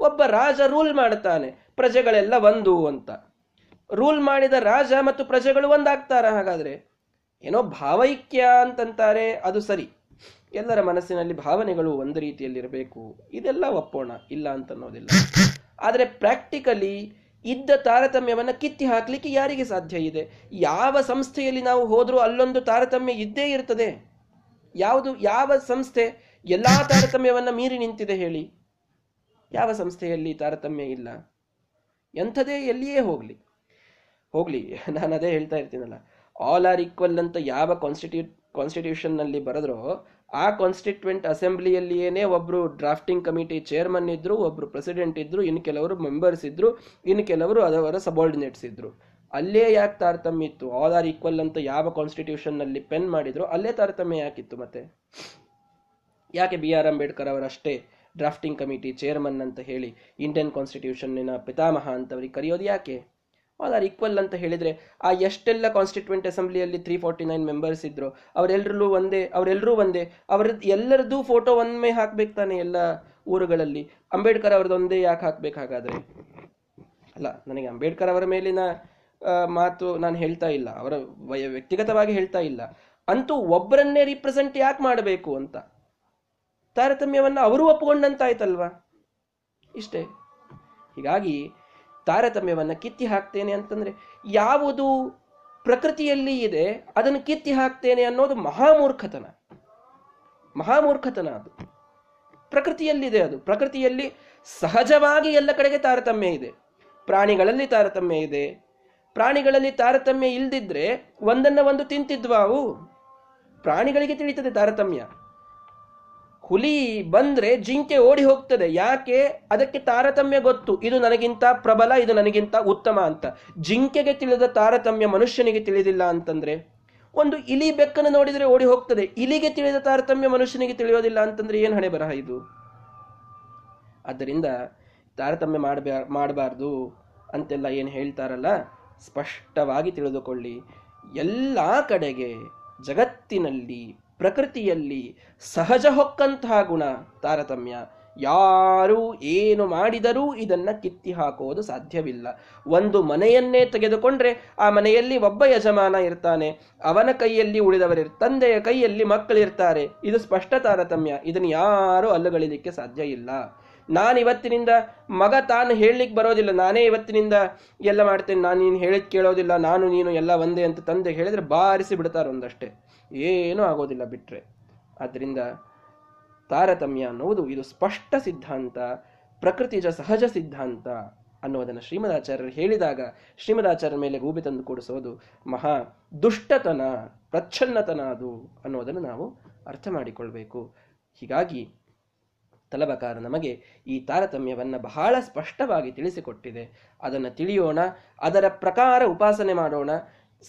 ಒಬ್ಬ ರಾಜ ರೂಲ್ ಮಾಡುತ್ತಾನೆ ಪ್ರಜೆಗಳೆಲ್ಲ ಒಂದು ಅಂತ. ರೂಲ್ ಮಾಡಿದ ರಾಜ ಮತ್ತು ಪ್ರಜೆಗಳು ಒಂದಾಗ್ತಾರ ಹಾಗಾದ್ರೆ? ಏನೋ ಭಾವೈಕ್ಯ ಅಂತಂತಾರೆ. ಅದು ಸರಿ. ಎಲ್ಲರ ಮನಸ್ಸಿನಲ್ಲಿ ಭಾವನೆಗಳು ಒಂದು ರೀತಿಯಲ್ಲಿರಬೇಕು. ಇದೆಲ್ಲ ಒಪ್ಪೋಣ, ಇಲ್ಲ ಅಂತ ಅನ್ನೋದಿಲ್ಲ ಆದರೆ ಪ್ರಾಕ್ಟಿಕಲಿ ಇದ್ದ ತಾರತಮ್ಯವನ್ನು ಕಿತ್ತಿ ಹಾಕಲಿಕ್ಕೆ ಯಾರಿಗೆ ಸಾಧ್ಯ ಇದೆ? ಯಾವ ಸಂಸ್ಥೆಯಲ್ಲಿ ನಾವು ಹೋದರೂ ಅಲ್ಲೊಂದು ತಾರತಮ್ಯ ಇದ್ದೇ ಇರ್ತದೆ. ಯಾವುದು, ಯಾವ ಸಂಸ್ಥೆ ಎಲ್ಲ ತಾರತಮ್ಯವನ್ನು ಮೀರಿ ನಿಂತಿದೆ ಹೇಳಿ. ಯಾವ ಸಂಸ್ಥೆಯಲ್ಲಿ ತಾರತಮ್ಯ ಇಲ್ಲ? ಎಂಥದೇ ಎಲ್ಲಿಯೇ ಹೋಗಲಿ. ಹೋಗಲಿ, ನಾನು ಅದೇ ಹೇಳ್ತಾ ಇರ್ತೀನಲ್ಲ. ಆಲ್ ಆರ್ ಈಕ್ವಲ್ ಅಂತ ಯಾವ ಕಾನ್ಸ್ಟಿಟ್ಯೂಟ್ ಕಾನ್ಸ್ಟಿಟ್ಯೂಷನ್ನಲ್ಲಿ ಬರೆದ್ರೋ ಆ ಕಾನ್ಸ್ಟಿಟ್ಯೂಂಟ್ ಅಸೆಂಬ್ಲಿಯಲ್ಲಿಯೇ ಒಬ್ಬರು ಡ್ರಾಫ್ಟಿಂಗ್ ಕಮಿಟಿ ಚೇರ್ಮನ್ ಇದ್ದರು ಒಬ್ಬರು ಪ್ರೆಸಿಡೆಂಟ್ ಇದ್ದರು ಇನ್ನು ಕೆಲವರು ಮೆಂಬರ್ಸ್ ಇದ್ದರು ಇನ್ನು ಕೆಲವರು ಅದವರ ಸಬಾರ್ಡಿನೇಟ್ಸ್ ಇದ್ದರು ಅಲ್ಲೇ ಯಾಕೆ ತಾರತಮ್ಯ ಇತ್ತು? ಆಲ್ ಆರ್ ಈಕ್ವಲ್ ಅಂತ ಯಾವ ಕಾನ್ಸ್ಟಿಟ್ಯೂಷನ್ನಲ್ಲಿ ಪೆನ್ ಮಾಡಿದ್ರು, ಅಲ್ಲೇ ತಾರತಮ್ಯ ಯಾಕಿತ್ತು ಮತ್ತೆ? ಯಾಕೆ ಬಿ ಆರ್ ಅಂಬೇಡ್ಕರ್ ಅವರಷ್ಟೇ ಡ್ರಾಫ್ಟಿಂಗ್ ಕಮಿಟಿ ಚೇರ್ಮನ್ ಅಂತ ಹೇಳಿ ಇಂಡಿಯನ್ ಕಾನ್ಸ್ಟಿಟ್ಯೂಷನ್ನಿನ ಪಿತಾಮಹ ಅಂತವರಿಗೆ ಕರೆಯೋದು ಯಾಕೆ? ಆಲ್ ಆರ್ ಈಕ್ವಲ್ ಅಂತ ಹೇಳಿದರೆ, ಆ ಎಷ್ಟೆಲ್ಲ ಕಾನ್ಸ್ಟಿಟ್ಯೂಂಟ್ ಅಸೆಂಬ್ಲಿಯಲ್ಲಿ ತ್ರೀ ಫೋರ್ಟಿ ನೈನ್ ಮೆಂಬರ್ಸ್ ಇದ್ದರು ಅವರೆಲ್ಲರೂ ಒಂದೇ ಅವರೆಲ್ಲರೂ ಒಂದೇ ಅವರ ಎಲ್ಲರದ್ದು ಫೋಟೋ ಒಮ್ಮೆ ಹಾಕ್ಬೇಕು ತಾನೆ ಎಲ್ಲ ಊರುಗಳಲ್ಲಿ. ಅಂಬೇಡ್ಕರ್ ಅವ್ರದ್ದು ಒಂದೇ ಯಾಕೆ ಹಾಕ್ಬೇಕು ಹಾಗಾದ್ರೆ ಅಲ್ಲ, ನನಗೆ ಅಂಬೇಡ್ಕರ್ ಅವರ ಮೇಲಿನ ಮಾತು ನಾನು ಹೇಳ್ತಾ ಇಲ್ಲ, ಅವರ ವಯ- ವ್ಯಕ್ತಿಗತವಾಗಿ ಹೇಳ್ತಾ ಇಲ್ಲ. ಅಂತೂ ಒಬ್ಬರನ್ನೇ ರಿಪ್ರೆಸೆಂಟ್ ಯಾಕೆ ಮಾಡಬೇಕು ಅಂತ? ತಾರತಮ್ಯವನ್ನು ಅವರು ಒಪ್ಪಿಕೊಂಡಂತಾಯ್ತಲ್ವಾ ಇಷ್ಟೇ. ಹೀಗಾಗಿ ತಾರತಮ್ಯವನ್ನ ಕಿತ್ತಿ ಹಾಕ್ತೇನೆ ಅಂತಂದರೆ ಯಾವುದು ಪ್ರಕೃತಿಯಲ್ಲಿ ಇದೆ, ಅದನ್ನು ಕಿತ್ತಿ ಹಾಕ್ತೇನೆ ಅನ್ನೋದು ಮಹಾಮೂರ್ಖತನ. ಮಹಾಮೂರ್ಖತನ ಅದು. ಪ್ರಕೃತಿಯಲ್ಲಿದೆ ಅದು. ಪ್ರಕೃತಿಯಲ್ಲಿ ಸಹಜವಾಗಿ ಎಲ್ಲ ಕಡೆಗೆ ತಾರತಮ್ಯ ಇದೆ. ಪ್ರಾಣಿಗಳಲ್ಲಿ ತಾರತಮ್ಯ ಇದೆ. ಪ್ರಾಣಿಗಳಲ್ಲಿ ತಾರತಮ್ಯ ಇಲ್ದಿದ್ರೆ ಒಂದನ್ನ ಒಂದು ತಿಂತಿದ್ವಾ ಅವು? ಪ್ರಾಣಿಗಳಿಗೆ ತಿಳಿತದೆ ತಾರತಮ್ಯ. ಹುಲಿ ಬಂದ್ರೆ ಜಿಂಕೆ ಓಡಿ ಹೋಗ್ತದೆ. ಯಾಕೆ? ಅದಕ್ಕೆ ತಾರತಮ್ಯ ಗೊತ್ತು. ಇದು ನನಗಿಂತ ಪ್ರಬಲ, ಇದು ನನಗಿಂತ ಉತ್ತಮ ಅಂತ. ಜಿಂಕೆಗೆ ತಿಳಿದ ತಾರತಮ್ಯ ಮನುಷ್ಯನಿಗೆ ತಿಳಿದಿಲ್ಲ ಅಂತಂದ್ರೆ? ಒಂದು ಇಲಿ ಬೆಕ್ಕನ್ನು ನೋಡಿದ್ರೆ ಓಡಿ ಹೋಗ್ತದೆ. ಇಲಿಗೆ ತಿಳಿದ ತಾರತಮ್ಯ ಮನುಷ್ಯನಿಗೆ ತಿಳಿಯೋದಿಲ್ಲ ಅಂತಂದ್ರೆ ಏನು ಹಣೆ ಬರಹ ಇದು? ಆದ್ದರಿಂದ ತಾರತಮ್ಯ ಮಾಡಬಾ, ಮಾಡಬಾರ್ದು ಅಂತೆಲ್ಲ ಏನು ಹೇಳ್ತಾರಲ್ಲ? ಸ್ಪಷ್ಟವಾಗಿ ತಿಳಿದುಕೊಳ್ಳಿ. ಎಲ್ಲ ಕಡೆಗೆ ಜಗತ್ತಿನಲ್ಲಿ ಪ್ರಕೃತಿಯಲ್ಲಿ ಸಹಜ ಹೊಕ್ಕಂತಹ ಗುಣ, ತಾರತಮ್ಯ. ಯಾರು ಏನು ಮಾಡಿದರೂ ಇದನ್ನ ಕಿತ್ತಿ ಹಾಕೋದು ಸಾಧ್ಯವಿಲ್ಲ. ಒಂದು ಮನೆಯನ್ನೇ ತೆಗೆದುಕೊಂಡ್ರೆ ಆ ಮನೆಯಲ್ಲಿ ಒಬ್ಬ ಯಜಮಾನ ಇರ್ತಾನೆ. ಅವನ ಕೈಯಲ್ಲಿ ಉಳಿದವರಿರ್, ತಂದೆಯ ಕೈಯಲ್ಲಿ ಮಕ್ಕಳಿರ್ತಾರೆ. ಇದು ಸ್ಪಷ್ಟ ತಾರತಮ್ಯ. ಇದನ್ನು ಯಾರು ಅಲ್ಲುಗಳಿಲಿಕ್ಕೆ ಸಾಧ್ಯ ಇಲ್ಲ. ನಾನು ಇವತ್ತಿನಿಂದ ಮಗ ತಾನು ಹೇಳಲಿಕ್ಕೆ ಬರೋದಿಲ್ಲ. ನಾನೇ ಇವತ್ತಿನಿಂದ ಎಲ್ಲ ಮಾಡ್ತೇನೆ. ನಾನು ನೀನು ಹೇಳಿದ್ ಕೇಳೋದಿಲ್ಲ. ನಾನು ನೀನು ಎಲ್ಲ ಒಂದೇ ಅಂತ ತಂದೆ ಹೇಳಿದ್ರೆ ಬಾರಿಸಿ ಬಿಡ್ತಾರೆ ಒಂದಷ್ಟೇ ಏನೂ ಆಗೋದಿಲ್ಲ ಬಿಟ್ಟರೆ ಆದ್ದರಿಂದ ತಾರತಮ್ಯ ಅನ್ನುವುದು ಇದು ಸ್ಪಷ್ಟ ಸಿದ್ಧಾಂತ ಪ್ರಕೃತಿಜ ಸಹಜ ಸಿದ್ಧಾಂತ ಅನ್ನುವುದನ್ನು ಶ್ರೀಮದಾಚಾರ್ಯರು ಹೇಳಿದಾಗ ಶ್ರೀಮದಾಚಾರ್ಯರ ಮೇಲೆ ಗೂಬೆ ತಂದು ಕೊಡಿಸೋದು ಮಹಾ ದುಷ್ಟತನ, ಪ್ರಚ್ಛನ್ನತನ ಅದು ಅನ್ನೋದನ್ನು ನಾವು ಅರ್ಥ ಮಾಡಿಕೊಳ್ಬೇಕು. ಹೀಗಾಗಿ ತಲಬಕಾರ ನಮಗೆ ಈ ತಾರತಮ್ಯವನ್ನು ಬಹಳ ಸ್ಪಷ್ಟವಾಗಿ ತಿಳಿಸಿಕೊಟ್ಟಿದೆ. ಅದನ್ನು ತಿಳಿಯೋಣ, ಅದರ ಪ್ರಕಾರ ಉಪಾಸನೆ ಮಾಡೋಣ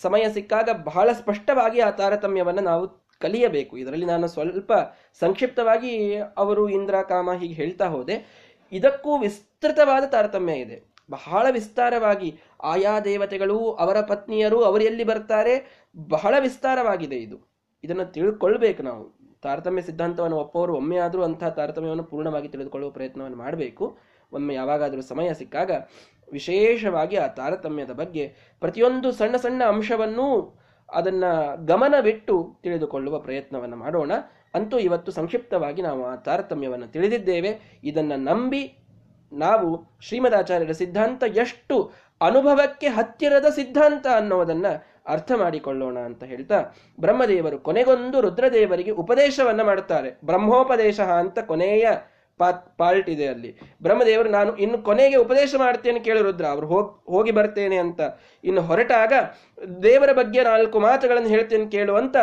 ಸಮಯ ಸಿಕ್ಕಾಗ ಬಹಳ ಸ್ಪಷ್ಟವಾಗಿ ಆ ತಾರತಮ್ಯವನ್ನು ನಾವು ಕಲಿಯಬೇಕು. ಇದರಲ್ಲಿ ನಾನು ಸ್ವಲ್ಪ ಸಂಕ್ಷಿಪ್ತವಾಗಿ ಅವರು ಇಂದ್ರ, ಕಾಮ ಹೀಗೆ ಹೇಳ್ತಾ ಹೋದೆ. ಇದಕ್ಕೂ ವಿಸ್ತೃತವಾದ ತಾರತಮ್ಯ ಇದೆ. ಬಹಳ ವಿಸ್ತಾರವಾಗಿ ಆಯಾ ದೇವತೆಗಳು, ಅವರ ಪತ್ನಿಯರು, ಅವರು ಎಲ್ಲಿ ಬರ್ತಾರೆ? ಬಹಳ ವಿಸ್ತಾರವಾಗಿದೆ ಇದು. ಇದನ್ನು ತಿಳ್ಕೊಳ್ಬೇಕು ನಾವು. ತಾರತಮ್ಯ ಸಿದ್ಧಾಂತವನ್ನು ಒಪ್ಪವರು ಒಮ್ಮೆ ಆದರೂ ಅಂತಹ ತಾರತಮ್ಯವನ್ನು ಪೂರ್ಣವಾಗಿ ತಿಳಿದುಕೊಳ್ಳುವ ಪ್ರಯತ್ನವನ್ನು ಮಾಡಬೇಕು. ಒಮ್ಮೆ ಯಾವಾಗಾದರೂ ಸಮಯ ಸಿಕ್ಕಾಗ ವಿಶೇಷವಾಗಿ ಆ ತಾರತಮ್ಯದ ಬಗ್ಗೆ ಪ್ರತಿಯೊಂದು ಸಣ್ಣ ಸಣ್ಣ ಅಂಶವನ್ನೂ ಅದನ್ನ ಗಮನವಿಟ್ಟು ತಿಳಿದುಕೊಳ್ಳುವ ಪ್ರಯತ್ನವನ್ನು ಮಾಡೋಣ. ಅಂತೂ ಇವತ್ತು ಸಂಕ್ಷಿಪ್ತವಾಗಿ ನಾವು ಆ ತಾರತಮ್ಯವನ್ನು ತಿಳಿದಿದ್ದೇವೆ. ಇದನ್ನ ನಂಬಿ ನಾವು ಶ್ರೀಮದಾಚಾರ್ಯರ ಸಿದ್ಧಾಂತ ಎಷ್ಟು ಅನುಭವಕ್ಕೆ ಹತ್ತಿರದ ಸಿದ್ಧಾಂತ ಅನ್ನೋದನ್ನ ಅರ್ಥ ಮಾಡಿಕೊಳ್ಳೋಣ ಅಂತ ಹೇಳ್ತಾ, ಬ್ರಹ್ಮದೇವರು ಕೊನೆಗೊಂದು ರುದ್ರದೇವರಿಗೆ ಉಪದೇಶವನ್ನ ಮಾಡುತ್ತಾರೆ. ಬ್ರಹ್ಮೋಪದೇಶ ಅಂತ ಕೊನೆಯ ಪಾರ್ಟ್ ಇದೆ ಅಲ್ಲಿ. ಬ್ರಹ್ಮದೇವರು, ನಾನು ಇನ್ನು ಕೊನೆಗೆ ಉಪದೇಶ ಮಾಡ್ತೇನೆ ಕೇಳಿ ರುದ್ರ, ಅವರು ಹೋಗ್, ಹೋಗಿ ಬರ್ತೇನೆ ಅಂತ. ಇನ್ನು ಹೊರಟಾಗ, ದೇವರ ಬಗ್ಗೆ ನಾಲ್ಕು ಮಾತುಗಳನ್ನು ಹೇಳ್ತೇನೆ ಕೇಳುವಂತ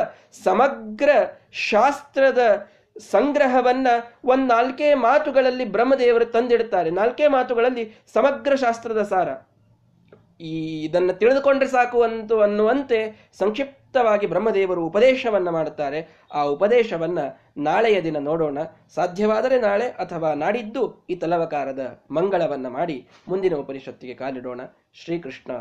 ಸಮಗ್ರ ಶಾಸ್ತ್ರದ ಸಂಗ್ರಹವನ್ನ ಒಂದ್ ನಾಲ್ಕೇ ಮಾತುಗಳಲ್ಲಿ ಬ್ರಹ್ಮದೇವರು ತಂದಿಡ್ತಾರೆ. ನಾಲ್ಕೇ ಮಾತುಗಳಲ್ಲಿ ಸಮಗ್ರ ಶಾಸ್ತ್ರದ ಸಾರ. ಈ ಇದನ್ನು ತಿಳಿದುಕೊಂಡ್ರೆ ಸಾಕು ಅಂತ ಅನ್ನುವಂತೆ ಸಂಕ್ಷಿಪ್ತವಾಗಿ ಬ್ರಹ್ಮದೇವರು ಉಪದೇಶವನ್ನ ಮಾಡುತ್ತಾರೆ. ಆ ಉಪದೇಶವನ್ನ ನಾಳೆಯ ದಿನ ನೋಡೋಣ. ಸಾಧ್ಯವಾದರೆ ನಾಳೆ ಅಥವಾ ನಾಡಿದ್ದು ಈ ತಲವಕಾರದ ಮಂಗಳವನ್ನ ಮಾಡಿ ಮುಂದಿನ ಉಪನಿಷತ್ತಿಗೆ ಕಾಲಿಡೋಣ. ಶ್ರೀಕೃಷ್ಣ